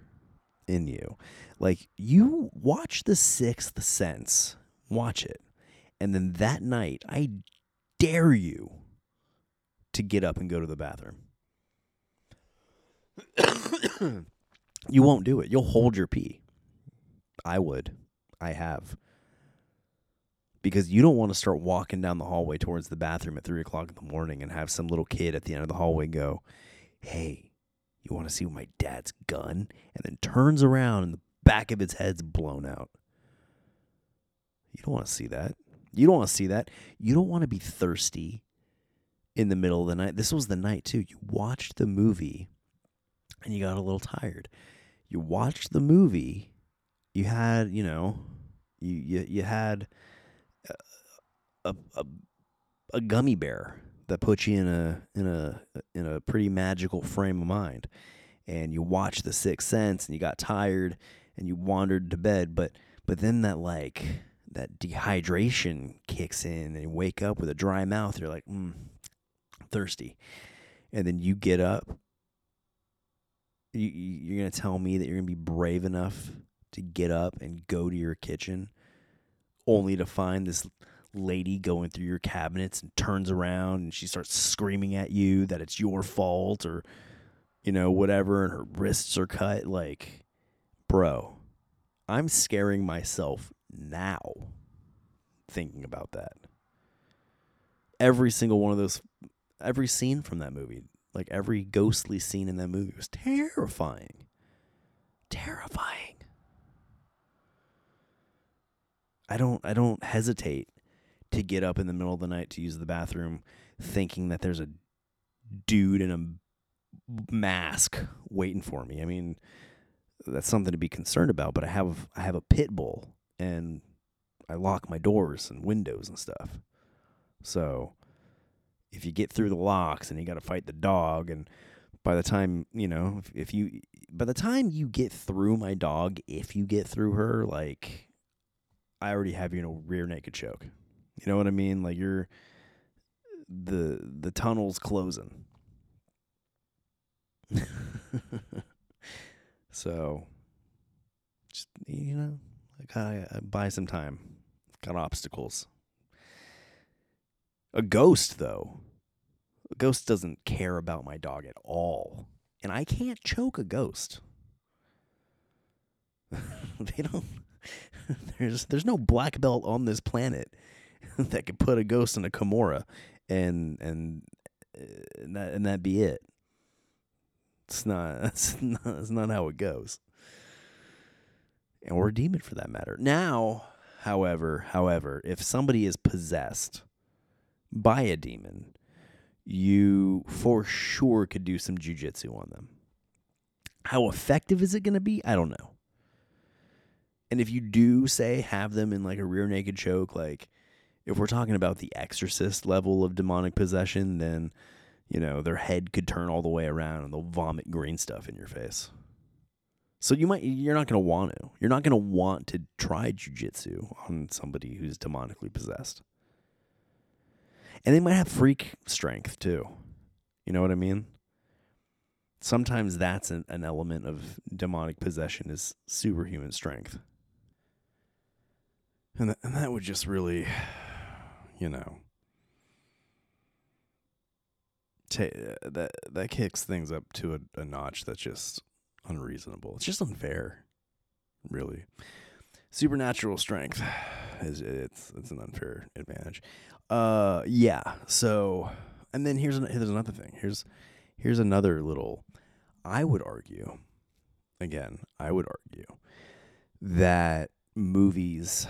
in you. Like you watch The Sixth Sense, watch it, and then that night, I dare you to get up and go to the bathroom. you won't do it. You'll hold your pee. I would. I have. Because you don't want to start walking down the hallway towards the bathroom at three o'clock in the morning and have some little kid at the end of the hallway go, Hey, you want to see my dad's gun? And then turns around and the back of its head's blown out. You don't want to see that. You don't want to see that. You don't want to be thirsty in the middle of the night. This was the night too. You watched the movie and you got a little tired. You watched the movie. You had, you know, you you, you had a, a a gummy bear that puts you in a in a in a pretty magical frame of mind. And you watched The Sixth Sense and you got tired and you wandered to bed, but but then that like that dehydration kicks in and you wake up with a dry mouth. You're like, mm, thirsty, and then you get up. You, you're gonna tell me that you're gonna be brave enough to get up and go to your kitchen, only to find this lady going through your cabinets and turns around and she starts screaming at you that it's your fault or you know whatever and her wrists are cut. Like bro i'm scaring myself now thinking about that. Every single one of those every scene from that movie like every ghostly scene in that movie was terrifying terrifying i don't i don't hesitate to get up in the middle of the night to use the bathroom thinking that there's a dude in a mask waiting for me. I mean, that's something to be concerned about, but I have I have a pit bull and I lock my doors and windows and stuff. So, if you get through the locks and you got to fight the dog and by the time, you know, if, if you by the time you get through my dog, if you get through her, like I already have you in a rear naked choke. You know what I mean? Like you're the the tunnel's closing. so just you know, like I gotta buy some time. Got obstacles. A ghost though. A ghost doesn't care about my dog at all. And I can't choke a ghost. they don't there's there's no black belt on this planet that could put a ghost in a Kimura and and uh, and that and that be it. It's not that's not that's not how it goes. Or a demon for that matter. Now, however, however, if somebody is possessed by a demon, you for sure could do some jujitsu on them. How effective is it going to be? I don't know. And if you do say have them in like a rear naked choke, like if we're talking about the exorcist level of demonic possession, then you know, their head could turn all the way around and they'll vomit green stuff in your face. So you might you're not going to want to. You're not going to want to try jujitsu on somebody who's demonically possessed. And they might have freak strength too. You know what I mean? Sometimes that's an, an element of demonic possession is superhuman strength. and th- and that would just really, you know, ta- uh, that that kicks things up to a, a notch that's just unreasonable. It's just unfair, really. Supernatural strength is it's it's an unfair advantage. Uh, yeah. So, and then here's an, here's another thing. Here's here's another little. I would argue, again, I would argue that movies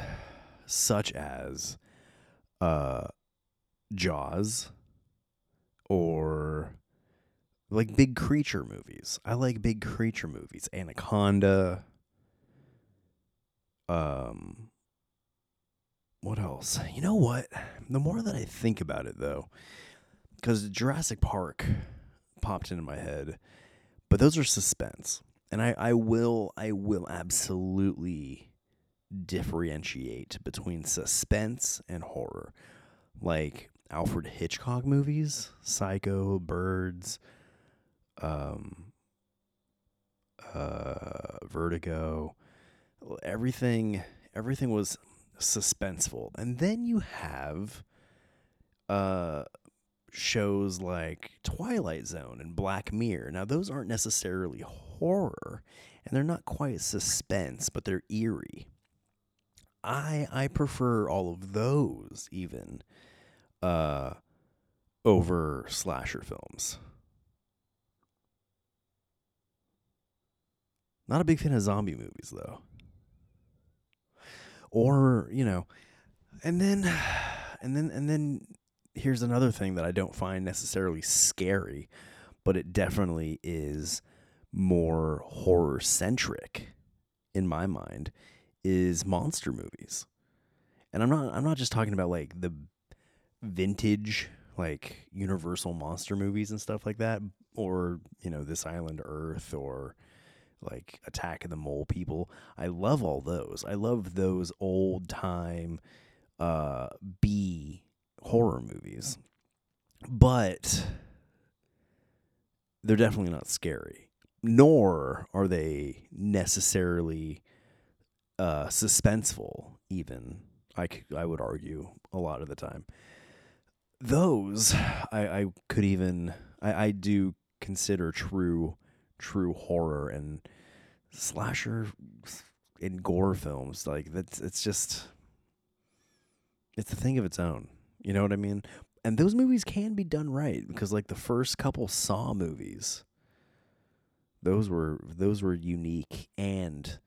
such as uh Jaws or like big creature movies. I like big creature movies. Anaconda. Um what else? You know what? The more that I think about it though, cuz Jurassic Park popped into my head, but those are suspense. And I I will I will absolutely differentiate between suspense and horror. Like Alfred Hitchcock movies, Psycho, Birds, um, uh, Vertigo, everything, everything was suspenseful. And then you have, uh, shows like Twilight Zone and Black Mirror. Now, those aren't necessarily horror, and they're not quite suspense, but they're eerie. I I prefer all of those even uh over slasher films. Not a big fan of zombie movies though. Or, you know, and then and then and then here's another thing that I don't find necessarily scary, but it definitely is more horror centric in my mind is monster movies. And I'm not I'm not just talking about like the vintage like universal monster movies and stuff like that or, you know, This Island Earth or like Attack of the Mole People. I love all those. I love those old time uh B horror movies. But they're definitely not scary. Nor are they necessarily uh, suspenseful, even I, c- I would argue a lot of the time. Those I, I could even I, I do consider true true horror and slasher and gore films like that's it's just it's a thing of its own. You know what I mean? And those movies can be done right because like the first couple Saw movies those were those were unique and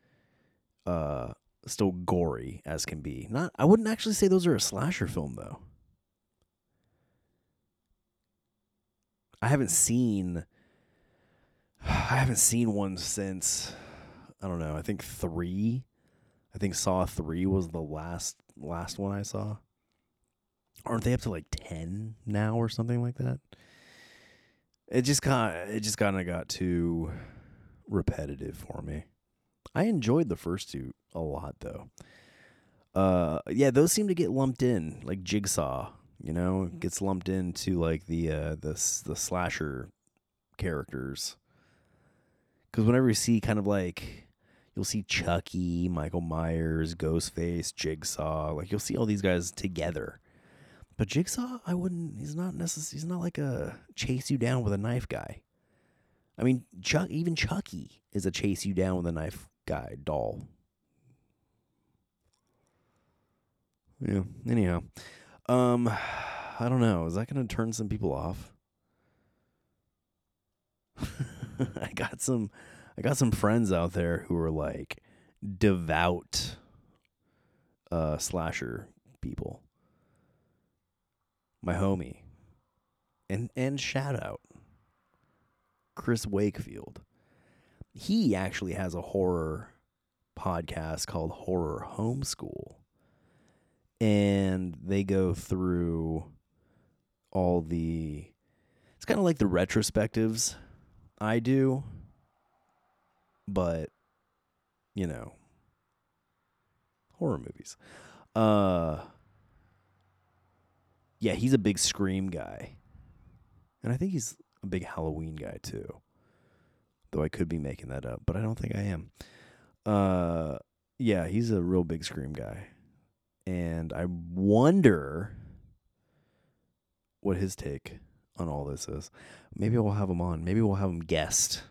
uh still gory as can be. Not I wouldn't actually say those are a slasher film though. I haven't seen I haven't seen one since I don't know, I think 3. I think Saw 3 was the last last one I saw. Aren't they up to like 10 now or something like that? It just kind it just kind of got too repetitive for me. I enjoyed the first two a lot though. Uh yeah, those seem to get lumped in like Jigsaw, you know, gets lumped into like the uh the the slasher characters. Cuz whenever you see kind of like you'll see Chucky, Michael Myers, Ghostface, Jigsaw, like you'll see all these guys together. But Jigsaw, I wouldn't he's not necess- he's not like a chase you down with a knife guy. I mean, Chuck even Chucky is a chase you down with a knife guy doll. Yeah. Anyhow, um, I don't know. Is that to turn some people off? I got some, I got some friends out there who are like devout, uh, slasher people. My homie, and and shout out, Chris Wakefield. He actually has a horror podcast called Horror Homeschool. And they go through all the it's kind of like the retrospectives I do, but you know, horror movies. Uh yeah, he's a big Scream guy. And I think he's a big Halloween guy too. Though I could be making that up, but I don't think I am. Uh yeah, he's a real big Scream guy. and I wonder what his take on all this is. Maybe hmm. we'll have him on. Maybe we'll have him guest,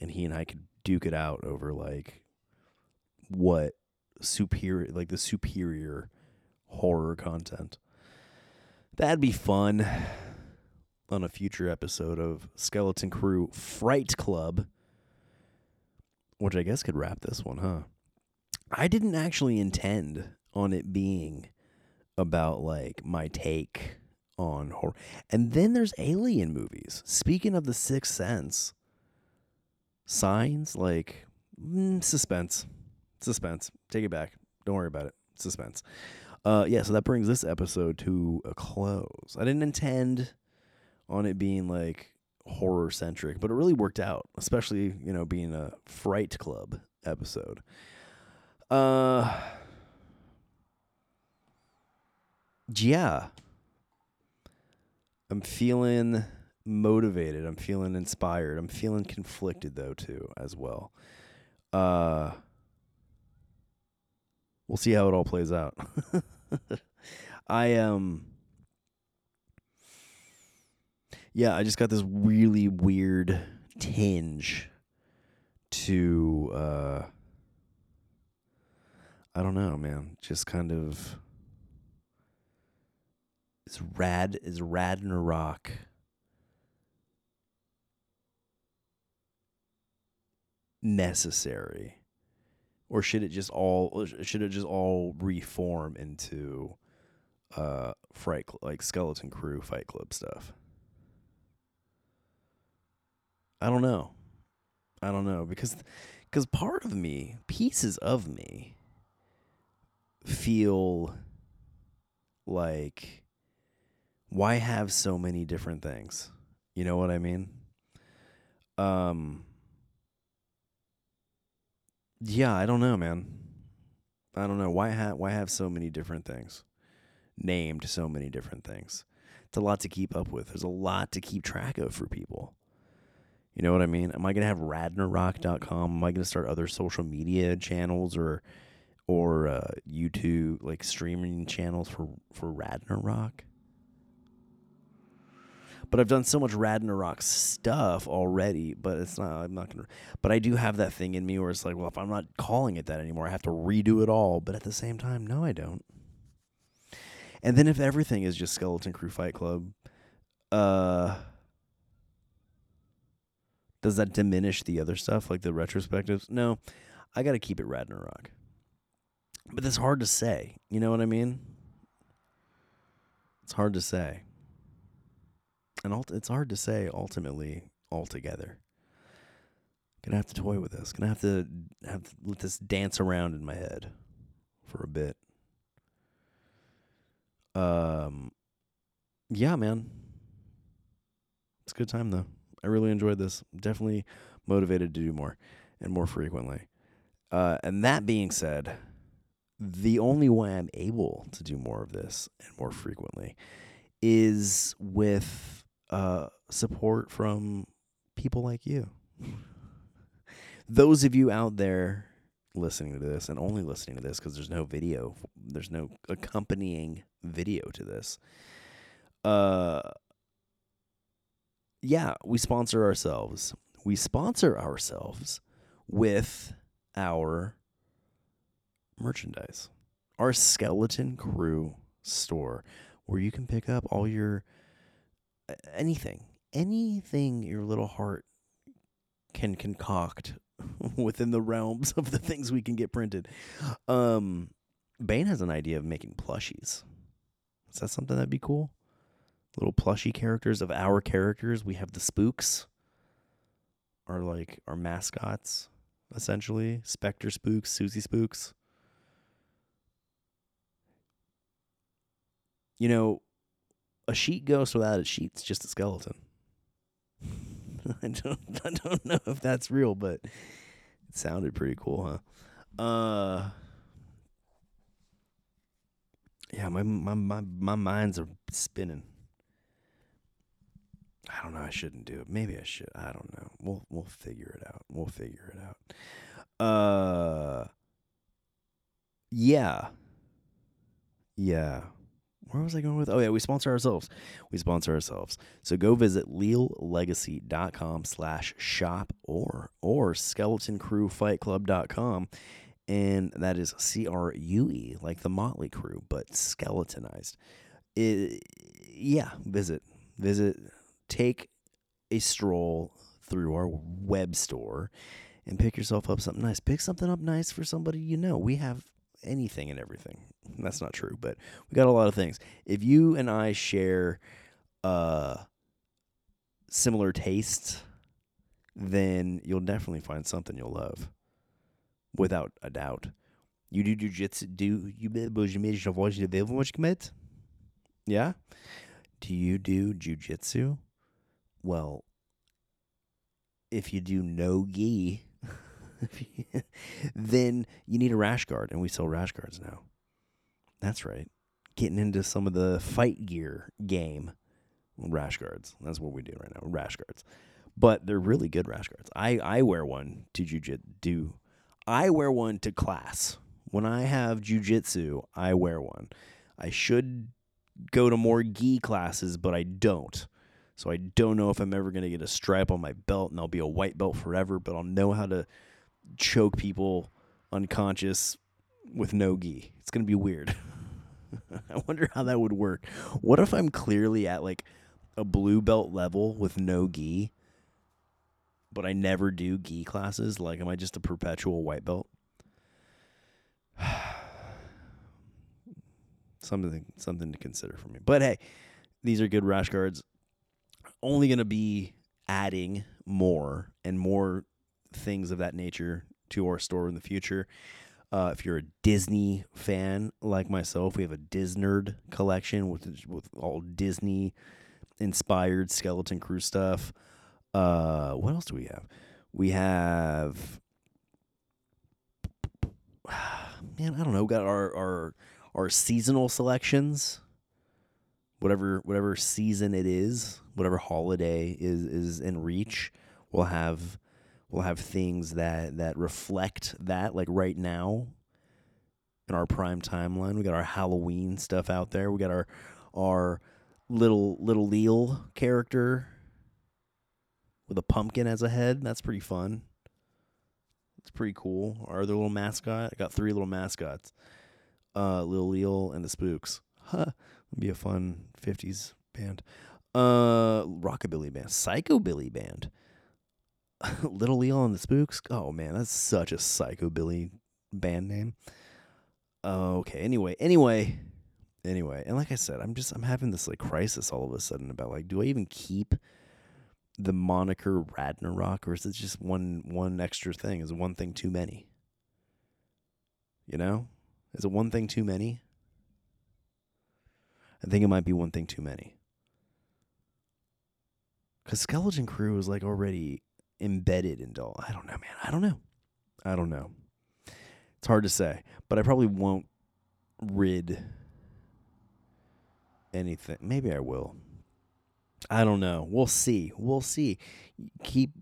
and he and I could duke it out over like what superior, like the superior horror content. That'd be fun on a future episode of Skeleton Crue Fright Club, which I guess could wrap this one, huh? I didn't actually intend on it being about like my take on horror. And then there's alien movies. Speaking of the Sixth Sense, signs like mm, suspense, suspense. Take it back. Don't worry about it. Suspense. Uh, yeah. So that brings this episode to a close. I didn't intend on it being like horror centric, but it really worked out. Especially you know being a Fright Club episode. Uh. Yeah, I'm feeling motivated. I'm feeling inspired. I'm feeling conflicted though too as well. Uh we'll see how it all plays out. I um Yeah, I just got this really weird tinge to uh I don't know, man. Just kind of is rad is Radnarok necessary. Or should it just all should it just all reform into uh fright like skeleton crue fight club stuff? I don't know. I don't know because because part of me pieces of me feel like why have so many different things? You know what I mean? Um Yeah, I don't know, man. I don't know why ha- why have so many different things named so many different things. It's a lot to keep up with. There's a lot to keep track of for people. You know what I mean? Am I gonna have Radnarok.com? Am I gonna start other social media channels or or uh, YouTube like streaming channels for for Radnarok? But I've done so much Radnarok stuff already, but it's not, I'm not to, but I do have that thing in me where it's like, well, if I'm not calling it that anymore, I have to redo it all. But at the same time, no, I don't. And then if everything is just Skeleton Crue Fight Club, uh, does that diminish the other stuff, like the retrospectives? No, I got to keep it Radnarok. But that's hard to say. You know what I mean? It's hard to say and it's hard to say ultimately altogether. Gonna have to toy with this. Gonna have to have to let this dance around in my head for a bit. Um, yeah, man, it's a good time though. I really enjoyed this. Definitely motivated to do more and more frequently. Uh, and that being said, the only way I'm able to do more of this and more frequently is with uh, support from people like you. Those of you out there listening to this and only listening to this because there's no video, there's no accompanying video to this. Uh, yeah, we sponsor ourselves. We sponsor ourselves with our merchandise, our Skeleton Crue store, where you can pick up all your anything, anything your little heart can concoct within the realms of the things we can get printed. Um, Bane has an idea of making plushies. Is that something that'd be cool? Little plushy characters of our characters. We have the spooks, are like our mascots, essentially. Spectre spooks, Susie spooks. You know, a sheet ghost without a sheet's just a skeleton. I don't I don't know if that's real, but it sounded pretty cool, huh? Uh Yeah, my my my my minds are spinning. I don't know, I shouldn't do it. Maybe I should. I don't know. We'll we'll figure it out. We'll figure it out. Uh Yeah. yeah. Where was I going with? Oh yeah, we sponsor ourselves. We sponsor ourselves. So go visit leallegacy.com slash shop or or skeletoncruefightclub.com and that is C R U E, like the Mötley Crüe, but skeletonized. It, yeah, visit, visit, take a stroll through our web store and pick yourself up something nice. Pick something up nice for somebody you know. We have anything and everything. That's not true, but we got a lot of things. If you and I share uh similar tastes, then you'll definitely find something you'll love. Without a doubt. You do jujitsu do you Yeah? Do you do jujitsu? Well, if you do no gi, then you need a rash guard, and we sell rash guards now. That's right. Getting into some of the fight gear game. Rash guards. That's what we do right now. Rash guards. But they're really good rash guards. I, I wear one to jujitsu. I wear one to class. When I have jujitsu, I wear one. I should go to more gi classes, but I don't. So I don't know if I'm ever going to get a stripe on my belt and I'll be a white belt forever, but I'll know how to choke people unconscious with no gi. It's going to be weird. I wonder how that would work. What if I'm clearly at like a blue belt level with no gi, but I never do gi classes? Like, am I just a perpetual white belt? something something to consider for me. But hey, these are good rash guards only going to be adding more and more things of that nature to our store in the future. Uh, if you're a Disney fan like myself, we have a Disnerd collection with with all Disney inspired skeleton crue stuff. Uh, what else do we have? We have man, I don't know. Got our our our seasonal selections whatever whatever season it is, whatever holiday is is in reach, we'll have we'll have things that that reflect that. Like right now, in our prime timeline, we got our Halloween stuff out there. We got our our little little Leal character with a pumpkin as a head. That's pretty fun. It's pretty cool. Our other little mascot. I got three little mascots. Uh, Lil Leal and the Spooks. Huh would be a fun 50s band. Uh, rockabilly band, psychobilly band. Little Leon and the Spooks. Oh man, that's such a psychobilly band name. okay. Anyway, anyway, anyway, and like I said, I'm just I'm having this like crisis all of a sudden about like, do I even keep the moniker Radnarok, or is it just one one extra thing? Is one thing too many? You know, is it one thing too many? I think it might be one thing too many. Because Skeleton Crue is like already embedded into all. I don't know, man. I don't know. I don't know. It's hard to say, but I probably won't rid anything. Maybe I will. I don't know. We'll see. We'll see. Keep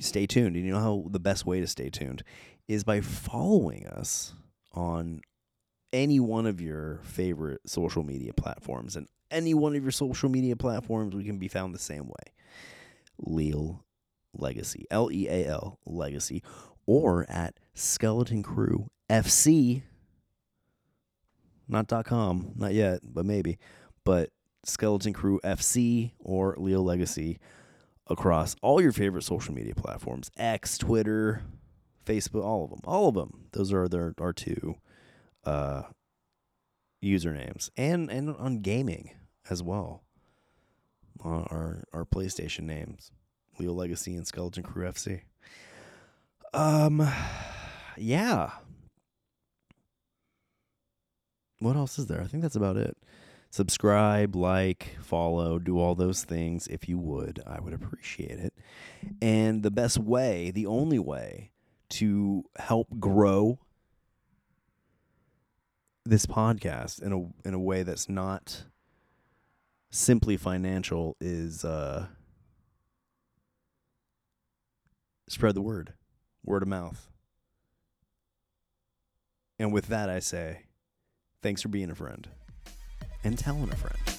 stay tuned. And you know how the best way to stay tuned is by following us on any one of your favorite social media platforms. And any one of your social media platforms, we can be found the same way. Leal Legacy, L E A L Legacy, or at Skeleton Crue FC. Not .com, not yet, but maybe. But Skeleton Crue FC or Leal Legacy across all your favorite social media platforms X, Twitter, Facebook, all of them. All of them. Those are their, our two uh, usernames and and on gaming as well. Uh, our our PlayStation names, Leal Legacy and Skeleton Crue FC. Um, yeah. What else is there? I think that's about it. Subscribe, like, follow, do all those things if you would. I would appreciate it. And the best way, the only way to help grow this podcast in a in a way that's not simply financial is uh, spread the word, word of mouth. And with that, I say Thanks for being a friend and telling a friend.